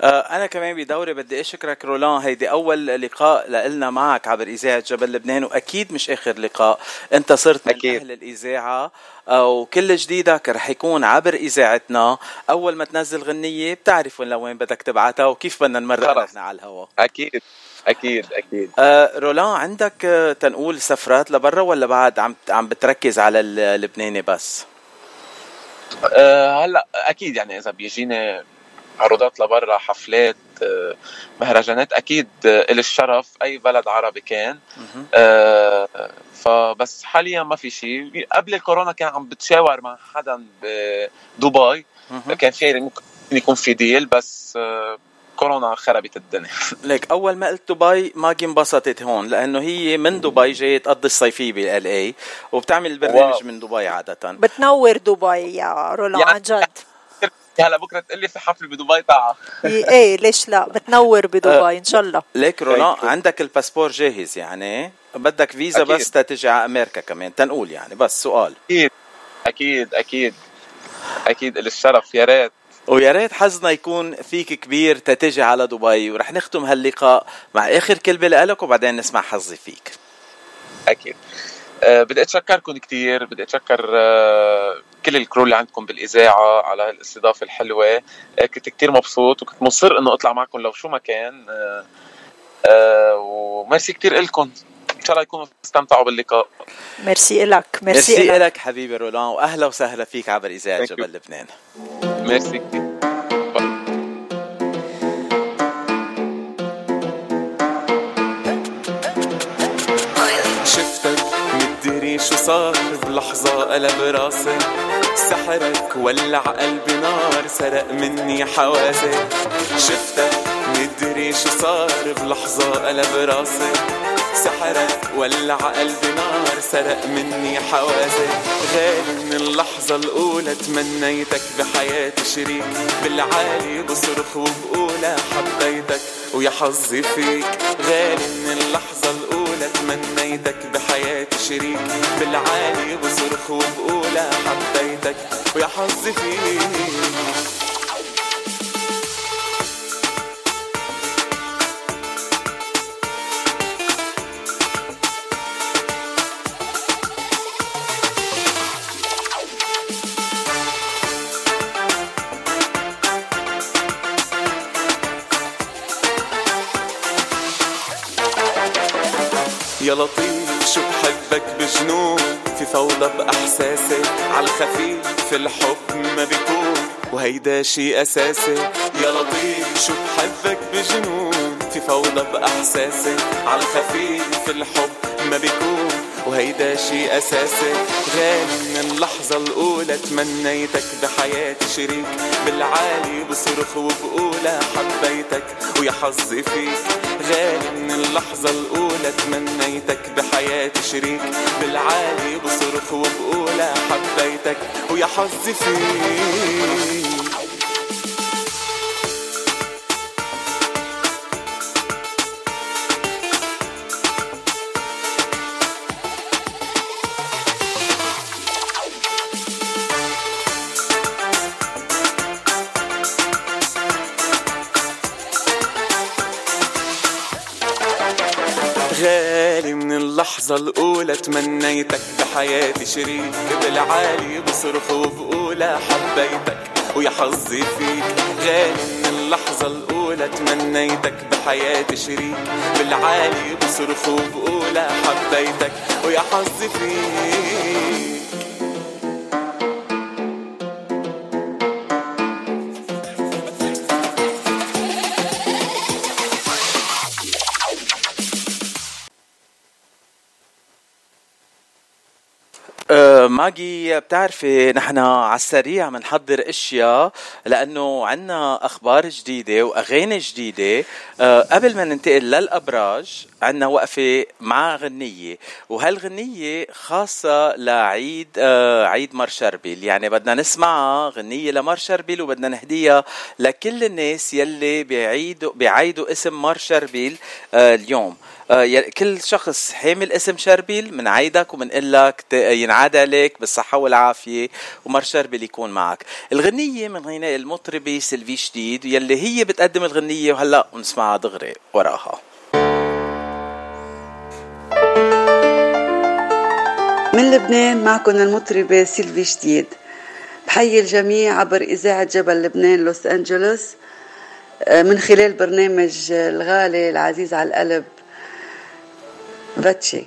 آه أنا كمان بدوري بدي أشكرك رولان هيدي أول لقاء لنا معك عبر إذاعة جبل لبنان وأكيد مش آخر لقاء. أنت صرت من أكيد. أهل الإذاعة وكل جديدك رح يكون عبر إذاعتنا. أول ما تنزل غنية بتعرف وين لوين بدك تبعتها وكيف بدنا نمرق نحن على الهواء. أكيد. أكيد أكيد. آه رولان عندك آه تنقول سفرات لبرا ولا بعد عم عم بتركز على اللبناني بس؟ آه هلأ أكيد يعني إذا بيجيني عروضات لبرا حفلات آه مهرجانات أكيد آه الشرف أي بلد عربي كان. آه فبس حاليا ما في شيء قبل الكورونا كان عم بتشاور مع حدا بدبي كان في يكون في deal بس كورونا خربت الدنيا. ليك أول ما قلت دبي ماجي انبسطت هون لأنه هي من دبي جاية تقضي الصيفية ب L.A. وبتعمل البرنامج wow. من دبي عادة. بتنور دبي يا رولا عن جد. هلا بكرة تقول لي في حفل بدبي تعال. إيه, إيه، ليش لا؟ بتنور بدبي إن شاء الله. ليك رولا عندك ال passeport جاهز يعني؟ بدك فيزا أكيد. بس تجي على أمريكا كمان تنقول يعني بس سؤال. أكيد أكيد أكيد. أكيد الشرف يا ريت. ويا ريت حظنا يكون فيك كبير تتجي على دبي ورح نختم هاللقاء مع آخر كلمة لك وبعدين نسمع حظي فيك. أكيد. أه بدي أتشكركم كثير بدي أتشكر أه كل ال crew اللي عندكم بالإذاعة على الاستضافه الحلوة. أه كنت كثير مبسوط وكنت مصر إنه أطلع معكم لو شو ما كان. أه أه وميرسي كثير لكم إن شاء الله يكونوا استمتعوا باللقاء. ميرسي لك merci, merci لك حبيبي رولان وأهلا وسهلا فيك عبر إذاعة جبل لبنان. كثير شفتك مدري شو صار بلحظة قلب راسي. سحرك ولع قلبي نار سرق مني حواسي. شفتك مدري شو صار بلحظة قلب راسي. سحرك ولع قلبي نار سرق مني حواسي غالي من اللحظة الأولى تمنيتك بحياتي شريك. بالعالي بصرخ وبقولها حبيتك ويا حظي فيك. غالي من اللحظة الأولى تمنيتك بحياتي شريك. بالعالي بصرخ وبقولها حبيتك ويا حظي فيك. فوضى بأحساسي. عالخفيف الحب ما بيكون. وهيدا شي أساسي. يا لطيف شو بحبك بجنون؟ في فوضى بأحساسي. عالخفيف الحب ما بيكون. وهيدا شي أساسي. غالي من اللحظة الأولى تمنيتك بحياتي شريك. بالعالي بصرخ وبقولها حبيتك ويا حظي فيك. غالي من اللحظة الأولى تمنيتك بحياتي شريك. بالعالي بصرخ وبقولها حبيتك ويا حظي فيك. اللحظة الأولى تمنيتك بحياتي شريك. بالعالي بصرخ وبقولها حبيتك ويا حظي فيك. غالي من اللحظة الأولى تمنيتك بحياتي شريك. بالعالي بصرخ وبقولها حبيتك ويا حظي فيك. ماجي بتعرفي نحن على السريع بنحضر أشياء لأنه عنا أخبار جديدة وأغاني جديدة. أه، قبل ما ننتقل للأبراج عنا وقفة مع غنية وهالغنيه خاصة لعيد أه، عيد مار شربيل؟ يعني بدنا نسمعها غنية لمار شربيل وبدنا نهديها لكل الناس يلي بيعيدوا بيعيدوا اسم مار شربيل اليوم. آه، كل شخص حامل اسم شربيل بنعيدك وبنقول لك ينعاد عليك بالصحة والعافية ومر شربيل يكون معك. الغنية من غناء المطربة سلفي شديد يلي هي بتقدم الغنية وهلأ ونسمعها دغري وراها. من لبنان معكم المطربة سيلفي شديد. بحيي الجميع عبر إذاعة جبل لبنان لوس أنجلوس. آه، من خلال برنامج الغالي العزيز على القلب فاتشي.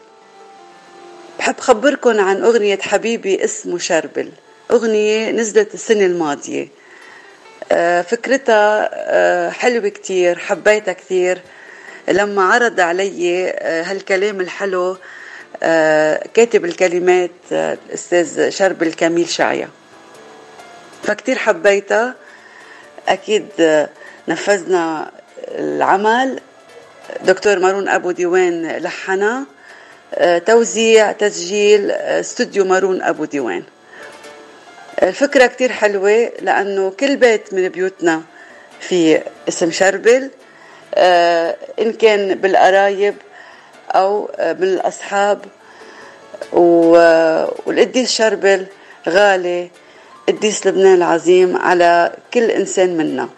بحب خبركن عن أغنية حبيبي اسمه شربل أغنية نزلت السنة الماضية. آه، فكرتها آه، حلوة كتير حبيتها كتير. لما عرض علي آه، هالكلام الحلو كاتب الكلمات الأستاذ شربل كميل شعيا فكتير حبيتها. أكيد نفذنا العمل. دكتور مارون أبو ديوان لحنا آه، توزيع تسجيل آه، استوديو مارون أبو ديوان. الفكرة كتير حلوة لأنه كل بيت من بيوتنا في اسم شربل آه، إن كان بالقرايب أو من الأصحاب. والقديس شربل غالي قديس لبنان العظيم على كل إنسان منا.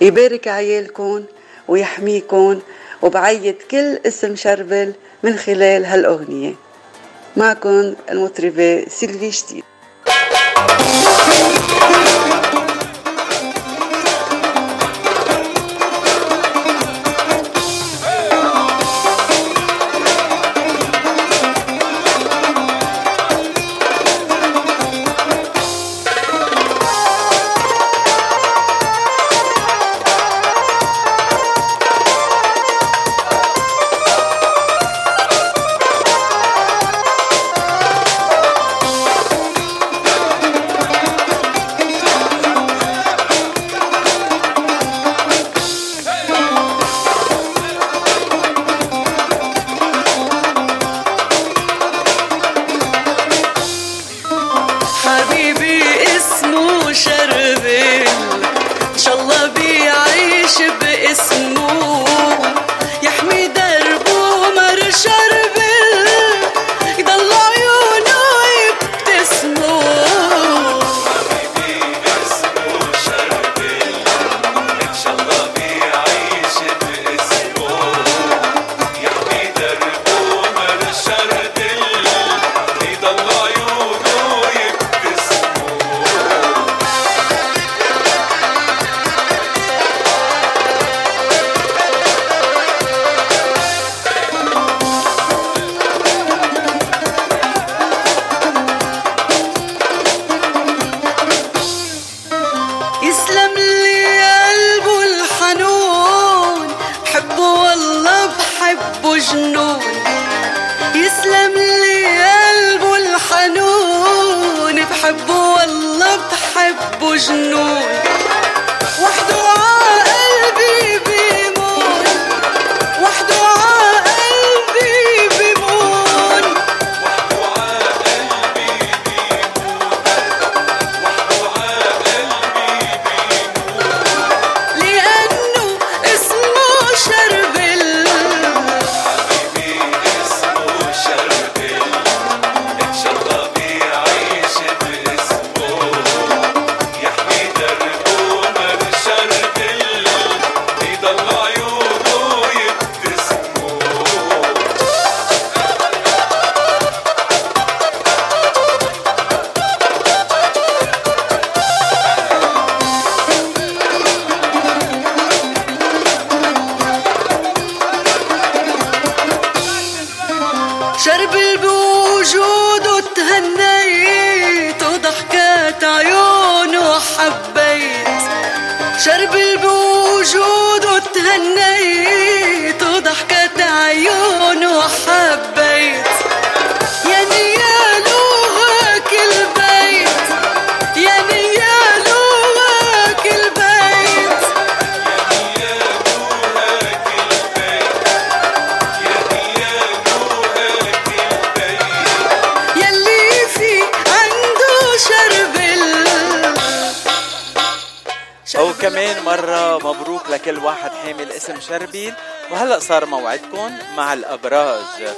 يبارك عيالكم ويحميكم وبعيد كل اسم شربل من خلال هالأغنية. معكم المطربة سيلفي شتيت لكل واحد حامل اسم شربيل وهلا صار موعدكم مع الأبراج.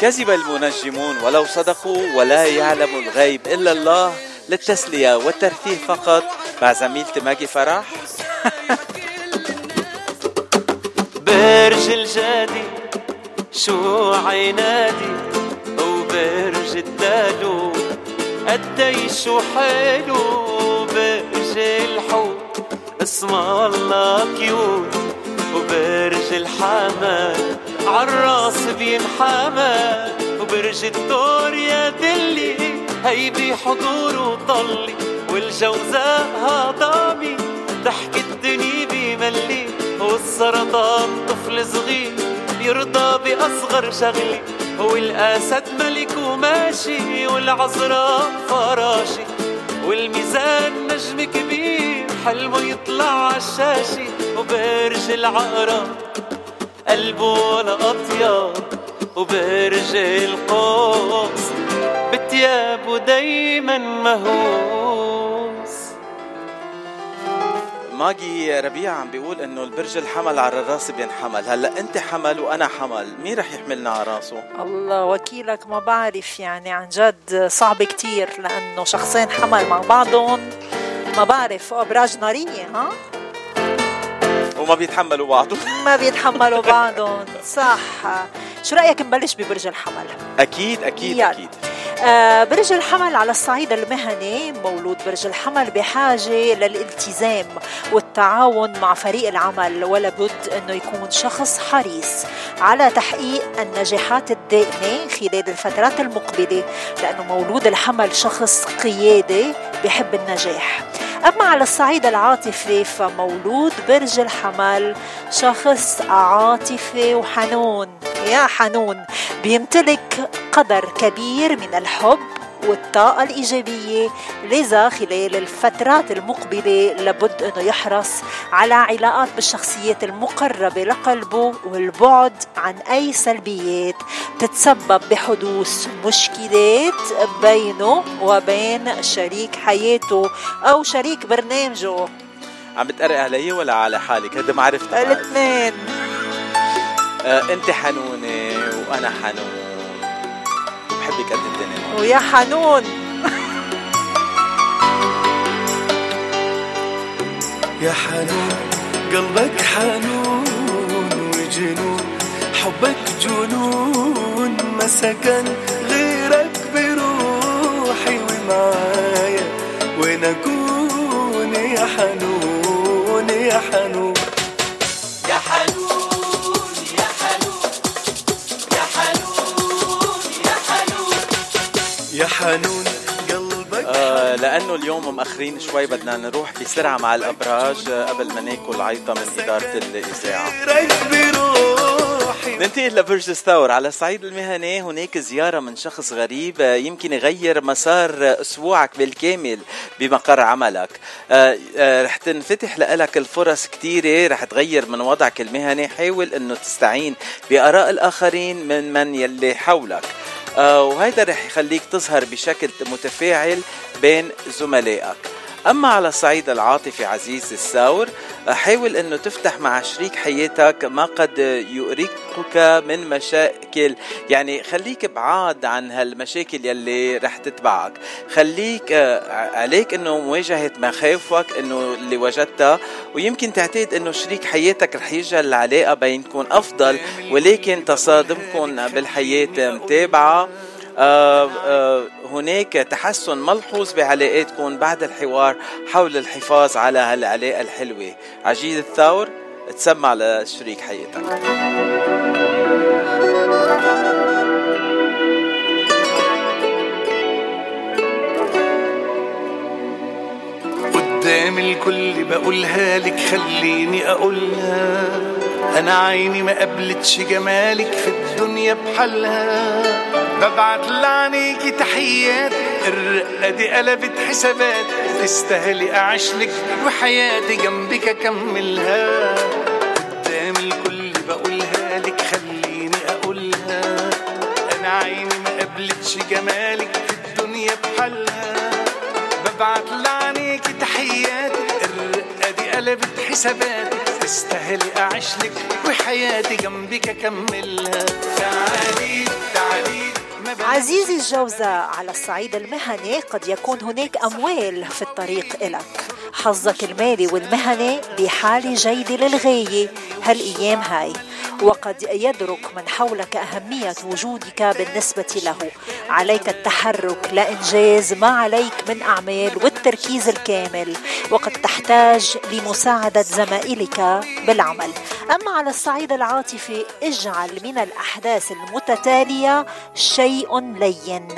كذب المنجمون ولو صدقوا ولا يعلم الغيب إلا الله للتسلية والترفيه فقط. مع زميلتي ماجي فرح. برج الجادي شو عينادي وبرج الدالو قديش حلو برج الحوت اسم الله كيوت وبرج الحمام عالراس بينحمى وبرج الدور يا دلي هيدي حضور وطلي والجوزاء هضامي ضحك الدنيا بملي والسرطان طفل صغير يرضى بأصغر شغلي والأسد ملك وماشي والعذراء فراشي والميزان نجم كبير حلمه يطلع عالشاشة وبرج العقرب. قلبه ولا أطيب وبرج القوس. بتيابه دايما مهووس. ماجي ربيع عم بيقول إنه البرج الحمل على الرأس بينحمل. هلأ أنت حمل وأنا حمل مين رح يحملنا على راسه؟ الله وكيلك ما بعرف يعني عن جد صعب كتير لأنه شخصين حمل مع بعضهم ما بعرف أبراج نارية ها؟ وما بيتحملوا بعض. ما بيتحملوا بعضهم. صح. شو رأيك نبلش ببرج الحمل؟ أكيد أكيد يلا. أكيد. آه، برج الحمل على الصعيد المهني مولود برج الحمل بحاجة للالتزام والتعاون مع فريق العمل ولا بد أنه يكون شخص حريص على تحقيق النجاحات الدائمة خلال الفترات المقبلة لأنه مولود الحمل شخص قيادي بحب النجاح. أما على الصعيد العاطفي فمولود برج الحمل. شخص عاطفي وحنون. يا حنون بيمتلك قدر كبير من الحب والطاقة الإيجابية. لذا خلال الفترات المقبلة لابد أنه يحرص على علاقات بالشخصيات المقربة لقلبه والبعد عن أي سلبيات تتسبب بحدوث مشكلات بينه وبين شريك حياته أو شريك برنامجه. عم بتقرق علي ولا على حالك؟ هيدا ما عرفتها الاثنين. آه انت حنونة وأنا حنون. بحبك قد الدنيا. ويا حنون. يا حنون قلبك حنون وجنون حبك جنون ما سكن غيرك بروحي ومعايا. وين أكون يا حنون؟ يا حنون. يا حنون يا حنون. يا حنون يا حنون. يا حنون قلبك آه لأنه اليوم مأخرين شوي بدنا نروح بسرعة مع الأبراج قبل ما ناكل عيطة من إدارة الإذاعة. ننتقل لبرج الثور على الصعيد المهني هناك زيارة من شخص غريب آه، يمكن يغير مسار أسبوعك بالكامل بمقر عملك. آه، آه، رح تنفتح لك الفرص كثيرة رح تغير من وضعك المهني. حاول أنه تستعين بآراء الآخرين من من يلي حولك. وهيدا رح يخليك تظهر بشكل متفاعل بين زملائك. أما على الصعيد العاطفي عزيز الساور حاول أنه تفتح مع شريك حياتك ما قد يؤرقك من مشاكل. يعني خليك بعاد عن هالمشاكل يلي رح تتبعك. خليك عليك أنه مواجهة مخاوفك أنه اللي وجدتها. ويمكن تعتقد أنه شريك حياتك رح يجعل العلاقة بينكم أفضل ولكن تصادمكم بالحياة متابعة. آه، آه، هناك تحسن ملحوظ بعلاقاتكم بعد الحوار حول الحفاظ على هالعلاقة الحلوة. عجيز الثور تسمع لشريك حياتك. قدام الكل بقولها لك خليني أقولها. أنا عيني ما قبلتش جمالك في الدنيا بحالها. ببعت لعنيكي تحيات الرقة دي قلبت حسابات. تستاهلي اعيشلك وحياتي جنبك أكملها. قدام الكل بقولها لك خليني أقولها. أنا عيني ما قبلتش جمالك في الدنيا بحالها. ببعت لعنيكي تحيات الرقة دي قلبت حسابات. تستاهلي اعيشلك وحياتي جنبك تعالي تعالي عزيزي الجوزة على الصعيد المهني قد يكون هناك أموال في الطريق إلك حظك المالي والمهني بحالة جيدة للغاية هالأيام هاي. وقد يدرك من حولك أهمية وجودك بالنسبة له. عليك التحرك لإنجاز ما عليك من أعمال والتركيز الكامل. وقد تحتاج لمساعدة زمائلك بالعمل. أما على الصعيد العاطفي اجعل من الأحداث المتتالية شيء لين.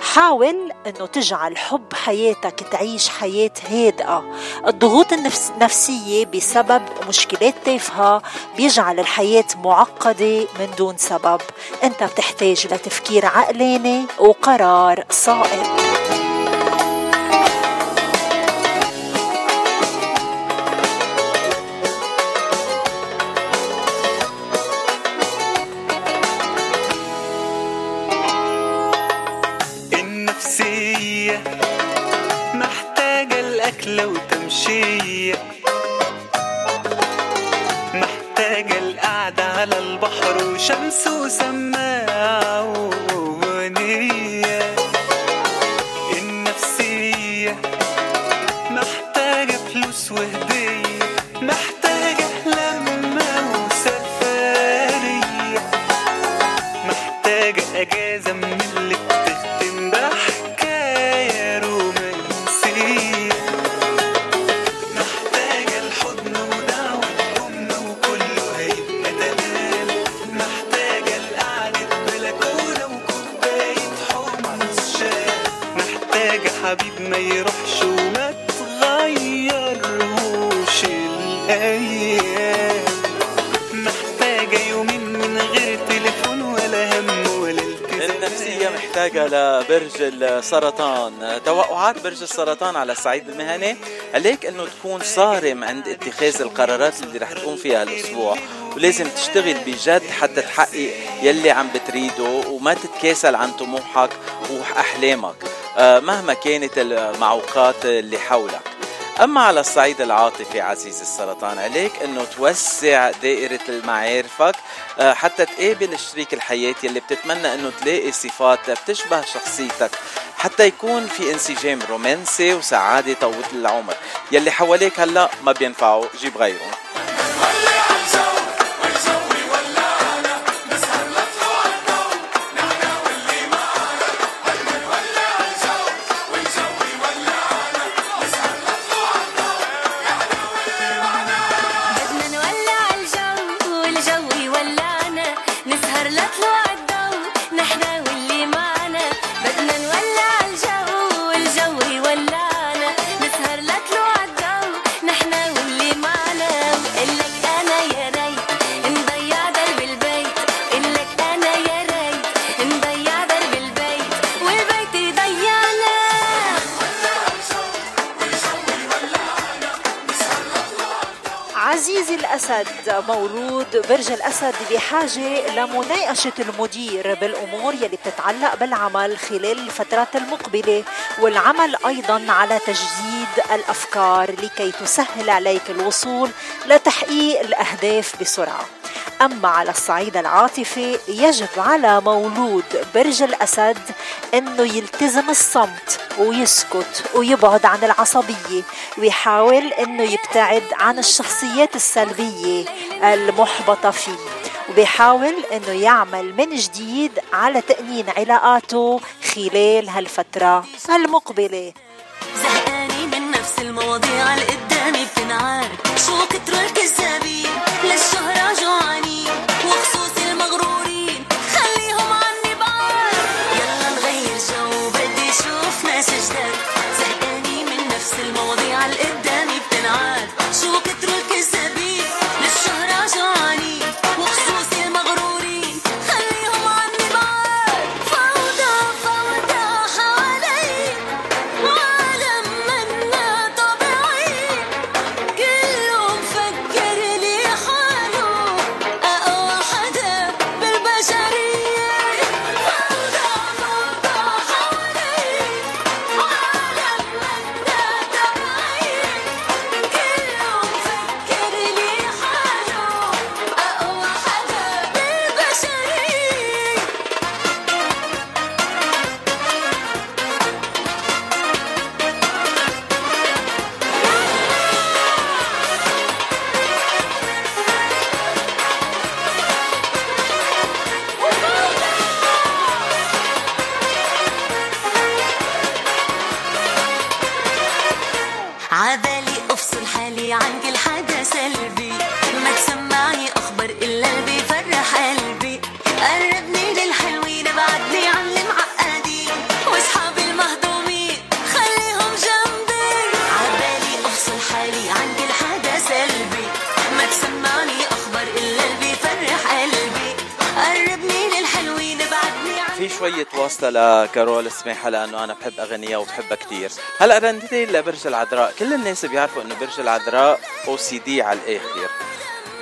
حاول أنه تجعل حب حياتك تعيش حياة هادئة. الضغوط النفسية بسبب مشكلات تافهة بيجعل الحياة معقدة من دون سبب. أنت بتحتاج لتفكير عقلاني وقرار صائب. العشية محتاجة القعدة على البحر وشمس وسماعه السرطان. توقعات برج السرطان على الصعيد المهني عليك أنه تكون صارم عند اتخاذ القرارات اللي رح تقوم فيها الأسبوع ولازم تشتغل بجد حتى تحقق يلي عم بتريده وما تتكاسل عن طموحك وأحلامك آه، مهما كانت المعوقات اللي حولك. أما على الصعيد العاطفي عزيزي السرطان عليك أنه توسع دائرة معارفك آه، حتى تقابل الشريك الحياة اللي بتتمنى أنه تلاقي صفات بتشبه شخصيتك حتى يكون في انسجام رومانسي وسعادة طويلة العمر يلي حواليك هلأ ما بينفعوا جيب غيرهم. مولود برج الأسد بحاجة لمناقشة المدير بالأمور يلي بتتعلق بالعمل خلال الفترات المقبلة والعمل أيضا على تجديد الأفكار لكي تسهل عليك الوصول لتحقيق الأهداف بسرعة. أما على الصعيد العاطفي يجب على مولود برج الأسد أنه يلتزم الصمت ويسكت ويبعد عن العصبية ويحاول أنه يبتعد عن الشخصيات السلبية المحبطة فيه وبيحاول أنه يعمل من جديد على تأمين علاقاته خلال هالفترة المقبلة. زهقاني من نفس المواضيع اللي قدامي بتنعاد. شو كتر الكذابين للشهرة لكارول سماحة لأنه أنا بحب أغنيها وبحبها كتير. هلا رندتي لبرج العذراء. كل الناس بيعرفوا إنه برج العذراء أو سي دي على الآخر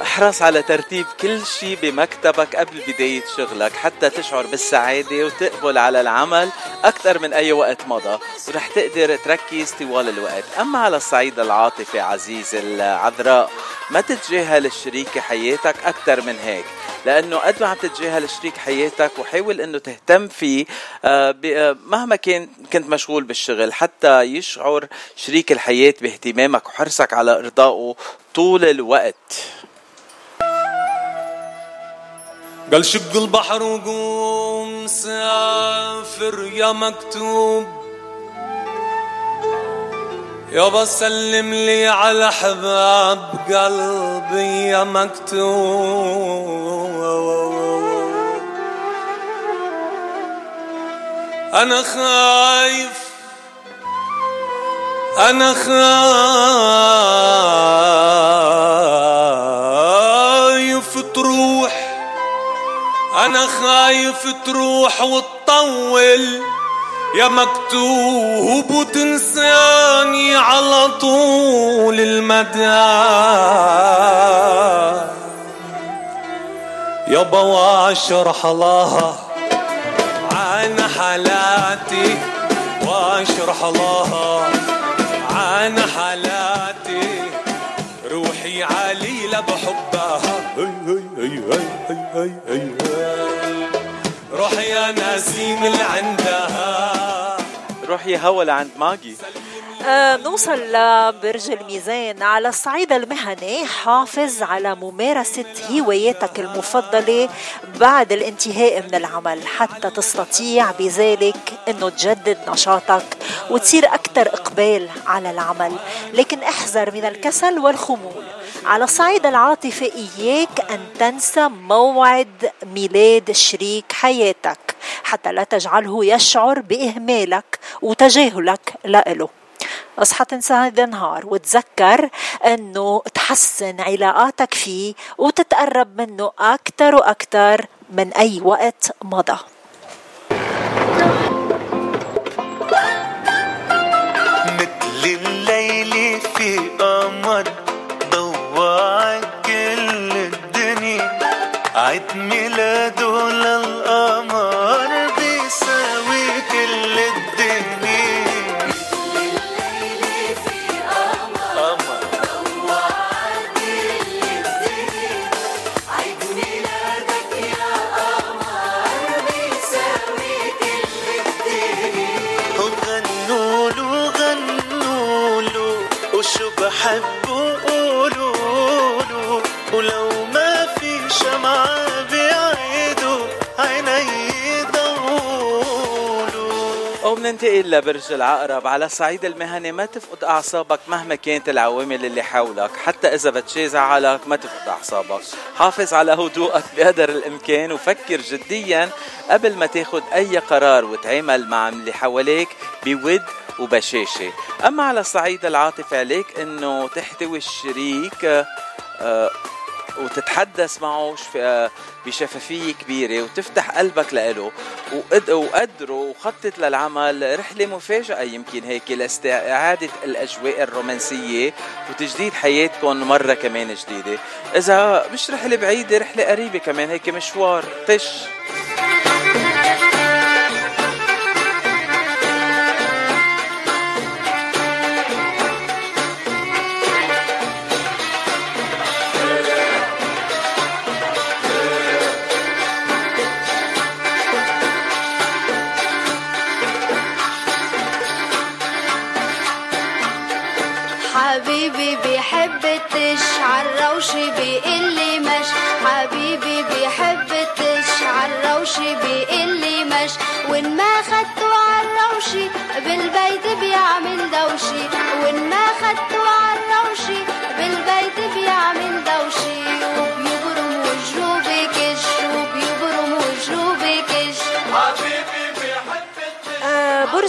احرص على ترتيب كل شيء بمكتبك قبل بداية شغلك حتى تشعر بالسعادة وتقبل على العمل أكثر من أي وقت مضى. ورح تقدر تركز طوال الوقت. أما على الصعيد العاطفي عزيز العذراء ما تتجاهل شريك حياتك أكثر من هيك. لأنه قد ما عم تتجاهل شريك حياتك وحاول إنه تهتم فيه آه، آه، مهما كان كنت مشغول بالشغل حتى يشعر شريك الحياة باهتمامك وحرصك على إرضائه طول الوقت. قال شق البحر وقوم سافر يا مكتوب. يابا سلم لي على حباب قلبي يا مكتوب أنا خايف أنا خايف تروح. أنا خايف تروح وتطول. يا مكتوب وتنساني على طول المدى. يابا واشرح لها عن حالاتي واشرح لها عن حالاتي. روحي عليلة بحبها هي هي هي هي هي هي هي روح يا نسيم اللي عندها يا هوا لعند ماجي. آه، نوصل لبرج الميزان على الصعيد المهني حافظ على ممارسة هواياتك المفضلة بعد الانتهاء من العمل حتى تستطيع بذلك أنه تجدد نشاطك وتصير أكثر إقبال على العمل. لكن احذر من الكسل والخمول. على الصعيد العاطفي إياك أن تنسى موعد ميلاد شريك حياتك. حتى لا تجعله يشعر بإهمالك وتجاهلك لإله أصحى تنسى هذا النهار وتذكر أنه تحسن علاقاتك فيه وتتقرب منه أكثر وأكثر من أي وقت مضى. مثل الليل في قمر ضوعت عيد ميلاده للقمر. وشو بحبوا قولوا ولو ما في شمعة بعيده عيني وبننتقل لبرج العقرب على الصعيد المهني ما تفقد أعصابك مهما كانت العوامل اللي حولك. حتى إذا بتشي زعلك ما تفقد أعصابك. حافظ على هدوءك بقدر الإمكان وفكر جديا قبل ما تاخد أي قرار وتعامل مع اللي حواليك بود وبشاشة. أما على الصعيد العاطفي عليك أنه تحتوي الشريك آه، وتتحدث معه آه، بشفافية كبيرة وتفتح قلبك لإله وقد- وقدره وخطط للعمل. رحلة مفاجأة يمكن هيك لاستعادة الأجواء الرومانسية وتجديد حياتكم مرة كمان جديدة. إذا مش رحلة بعيدة رحلة قريبة كمان هيك مشوار طش.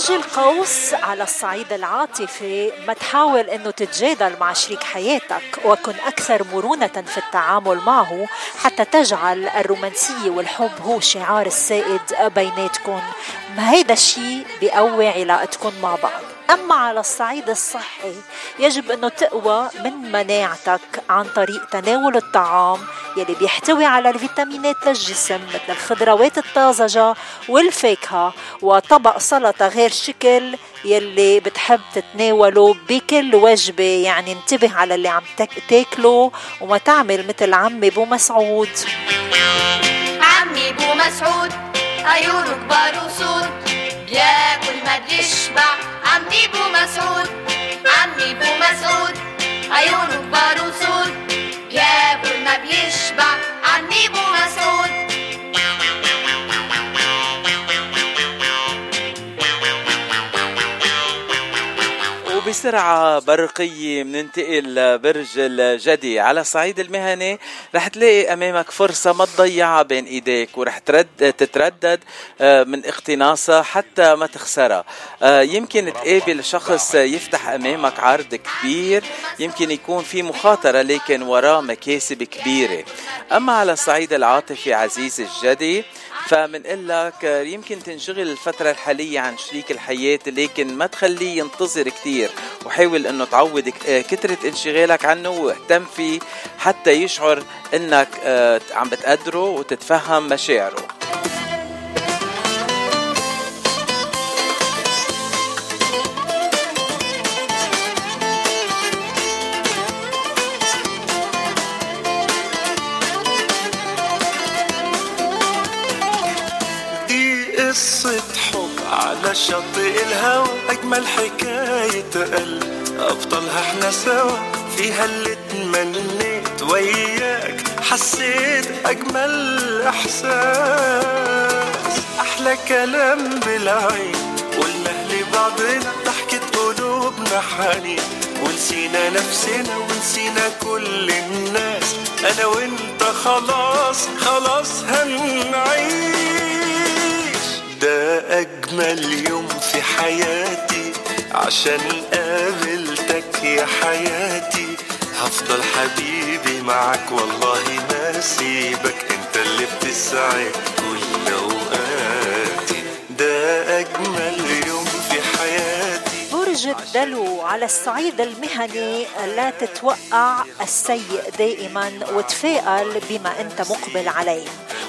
برج القوس على الصعيد العاطفي ما تحاول إنه تتجادل مع شريك حياتك وكن أكثر مرونة في التعامل معه حتى تجعل الرومانسية والحب هو شعار السائد بيناتكم هيدا الشيء بيقوي علاقتكم مع بعض. أما على الصعيد الصحي يجب أنه تقوى من مناعتك عن طريق تناول الطعام يلي بيحتوي على الفيتامينات للجسم مثل الخضروات الطازجة والفاكهة وطبق سلطة غير شكل يلي بتحب تتناوله بكل وجبة. يعني انتبه على اللي عم تاك- تاكله وما تعمل مثل عمي بو مسعود. عمي بو مسعود. عيونه كبار وسود بياكل ما بيشبع عمي بو مسعود. عمي بو مسعود. عيونه كبار وسود بياكل ما بيشبع عمي بو مسعود. وبسرعة برقية مننتقل لبرج الجدي. على الصعيد المهني رح تلاقي أمامك فرصة ما تضيعها بين إيديك ورح ترد تتردد آه، من اقتناصها حتى ما تخسرها. آه، يمكن تقابل شخص يفتح أمامك عرض كبير يمكن يكون في مخاطرة لكن وراه مكاسب كبيرة. أما على الصعيد العاطفي عزيزي الجدي فمنقول لك يمكن تنشغل الفترة الحالية عن شريك الحياة لكن ما تخليه ينتظر كتير. وحاول إنه تعود كت- كترة انشغالك عنه واهتم فيه حتى يشعر إنك آه، عم بتقدره وتتفهم مشاعره. قصة حب على شاطئ الهوى أجمل حكاية قلب أبطالها إحنا سوا. فيها اللي تمنيت وياك. حسيت أجمل إحساس. أحلى كلام بالعين. قلنا لبعضنا ضحكة قلوبنا حنين. ونسينا نفسنا ونسينا كل الناس. أنا وأنت خلاص خلاص هنعيش. ده أجمل يوم في حياتي. عشان قابلتك يا حياتي. هفضل حبيبي معك والله ما سيبك. انت اللي بتسعد كل أوقاتي. ده أجمل يوم في حياتي. برج دلو على الصعيد المهني. لا تتوقع السيء دائما وتفائل بما أنت مقبل عليه.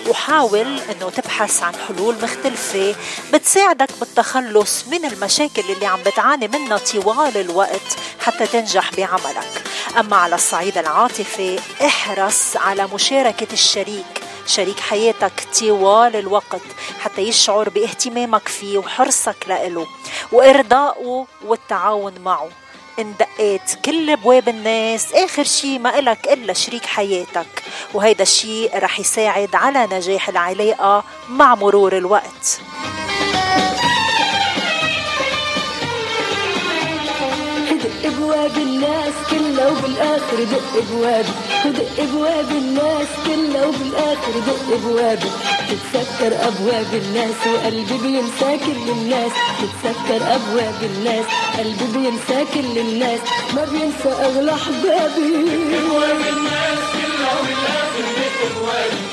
وحاول إنه تبحث عن حلول مختلفة بتساعدك بالتخلص من المشاكل اللي عم بتعاني منها طوال الوقت حتى تنجح بعملك. أما على الصعيد العاطفي احرص على مشاركة الشريك. شريك حياتك طوال الوقت حتى يشعر باهتمامك فيه وحرصك لإله وإرضائه والتعاون معه. إن دقيت كل أبواب الناس آخر شي ما إلك إلا شريك حياتك. وهيدا الشيء رح يساعد على نجاح العلاقة مع مرور الوقت. ابواب الناس كلها وبالاخر دق ابوابي ودق ابواب الناس كلها وبالاخر دق ابوابي تتسكر أبواب الناس وقلبي بينسى كل الناس. تتسكر أبواب الناس قلبي بينسى كل الناس. ما بينسى أغلى أحبابي. ابواب الناس كلها وبالاخر دق ابوابي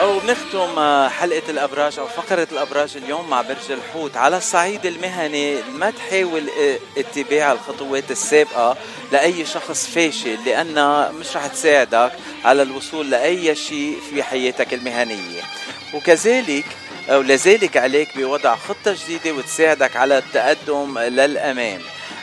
أو بنختم آه، حلقة الأبراج أو فقرة الأبراج اليوم مع برج الحوت على الصعيد المهني ما تحاول اتباع الخطوات السابقة لأي شخص فاشل لأنها مش رح تساعدك على الوصول لأي شيء في حياتك المهنية. وكذلك أو لذلك عليك بوضع خطة جديدة وتساعدك على التقدم للأمام.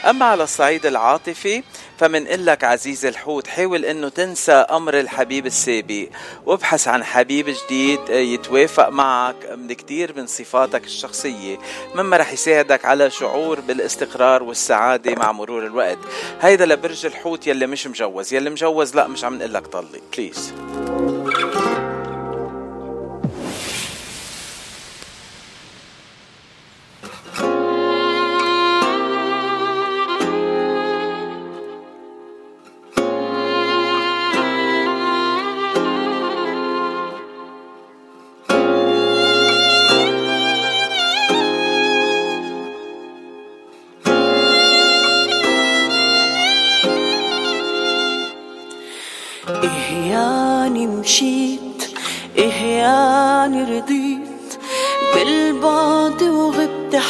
أما على الصعيد العاطفي فمن لك عزيز الحوت حاول إنه تنسى أمر الحبيب السابق. وابحث عن حبيب جديد يتوافق معك من كتير من صفاتك الشخصية. مما رح يساعدك على شعور بالإستقرار والسعادة مع مرور الوقت. هيدا لبرج الحوت يلي مش مجوز. يلي مجوز لا مش عم نقلك طلق بليز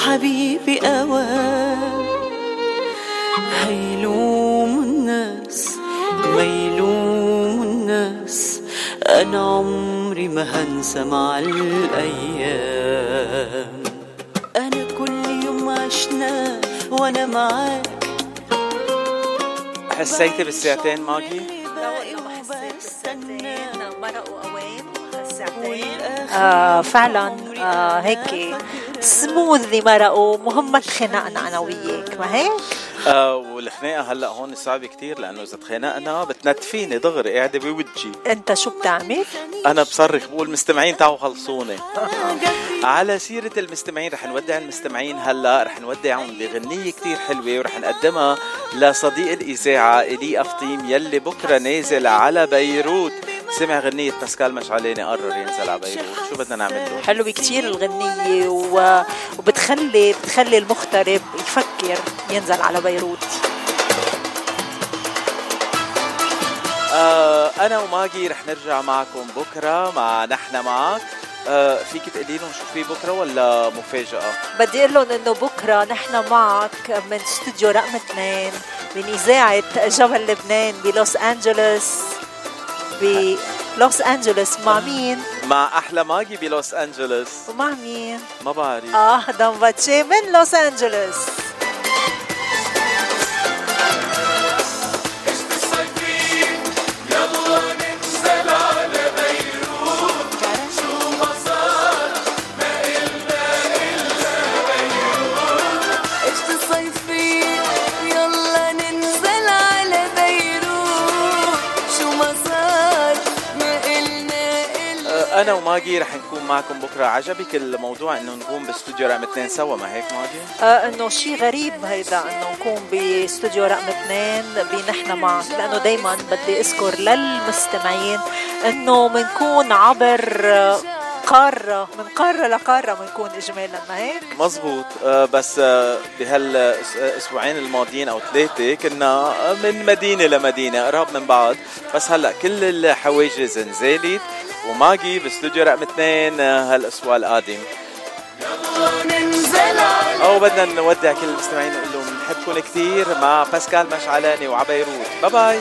حبيبي أوان. هيلوم الناس ويلوم الناس أنا عمري ما هنسى مع الأيام. أنا كل يوم عشنا وأنا معاك. حسيتي بالساعتين ماجي؟ آه فعلا آه هيك سموذلي مرقوا مهم ما تخنقنا أنا وياك ما هيك؟ آه والخناقة هلأ هون صعبة كتير لأنه إذا تخانقنا بتنتفيني دغري قاعدة بوجهي. أنت شو بتعمل؟ أنا بصرخ بقول مستمعين تعوا خلصوني. على سيرة المستمعين رح نودع المستمعين هلأ رح نودعهم بغنية كتير حلوة ورح نقدمها لصديق الإذاعة إلي أفطيم يلي بكرة نازل على بيروت. سمع غنية باسكال مشعلاني قرر ينزل على بيروت. شو بدنا نعمل له؟ حلوة كتير الغنية و... وبتخلي بتخلي المغترب يفكر ينزل على بيروت آه أنا وماجي رح نرجع معكم بكرة مع نحن معك آه فيك تقولي لهم شو في بكرة ولا مفاجأة؟ بدي أقول لهم إنه بكرة نحن معك من استوديو رقم اثنين من إذاعة جبل لبنان بلوس أنجلوس بلوس أنجلوس مع مين؟ مع أحلى ماجي بلوس أنجلوس ومع مين؟ ما بعرف آه دمباتشي من لوس أنجلوس أنا وماجي رح نكون معكم بكرة عجبك الموضوع إنه نكون باستوديو رقم اثنين سوا ما هيك ماجي؟ آه إنه شيء غريب هيدا إنه نكون باستوديو رقم اثنين بنحن معك لأنه دائما بدي أذكر للمستمعين إنه بنكون عبر قارة من قارة لقارة بنكون إجمالا ما هيك؟ مزبوط آه بس آه بهالأسبوعين الماضيين أو ثلاثة كنا من مدينة لمدينة قراب من بعض بس هلأ كل الحواجز نزالت وماجي باستوديو رقم اثنين آه، هالاسبوع القادم أو بدنا نودع كل المستمعين نقول لهم بنحبكم كثير مع باسكال مشعلاني وعبيروت. باي باي.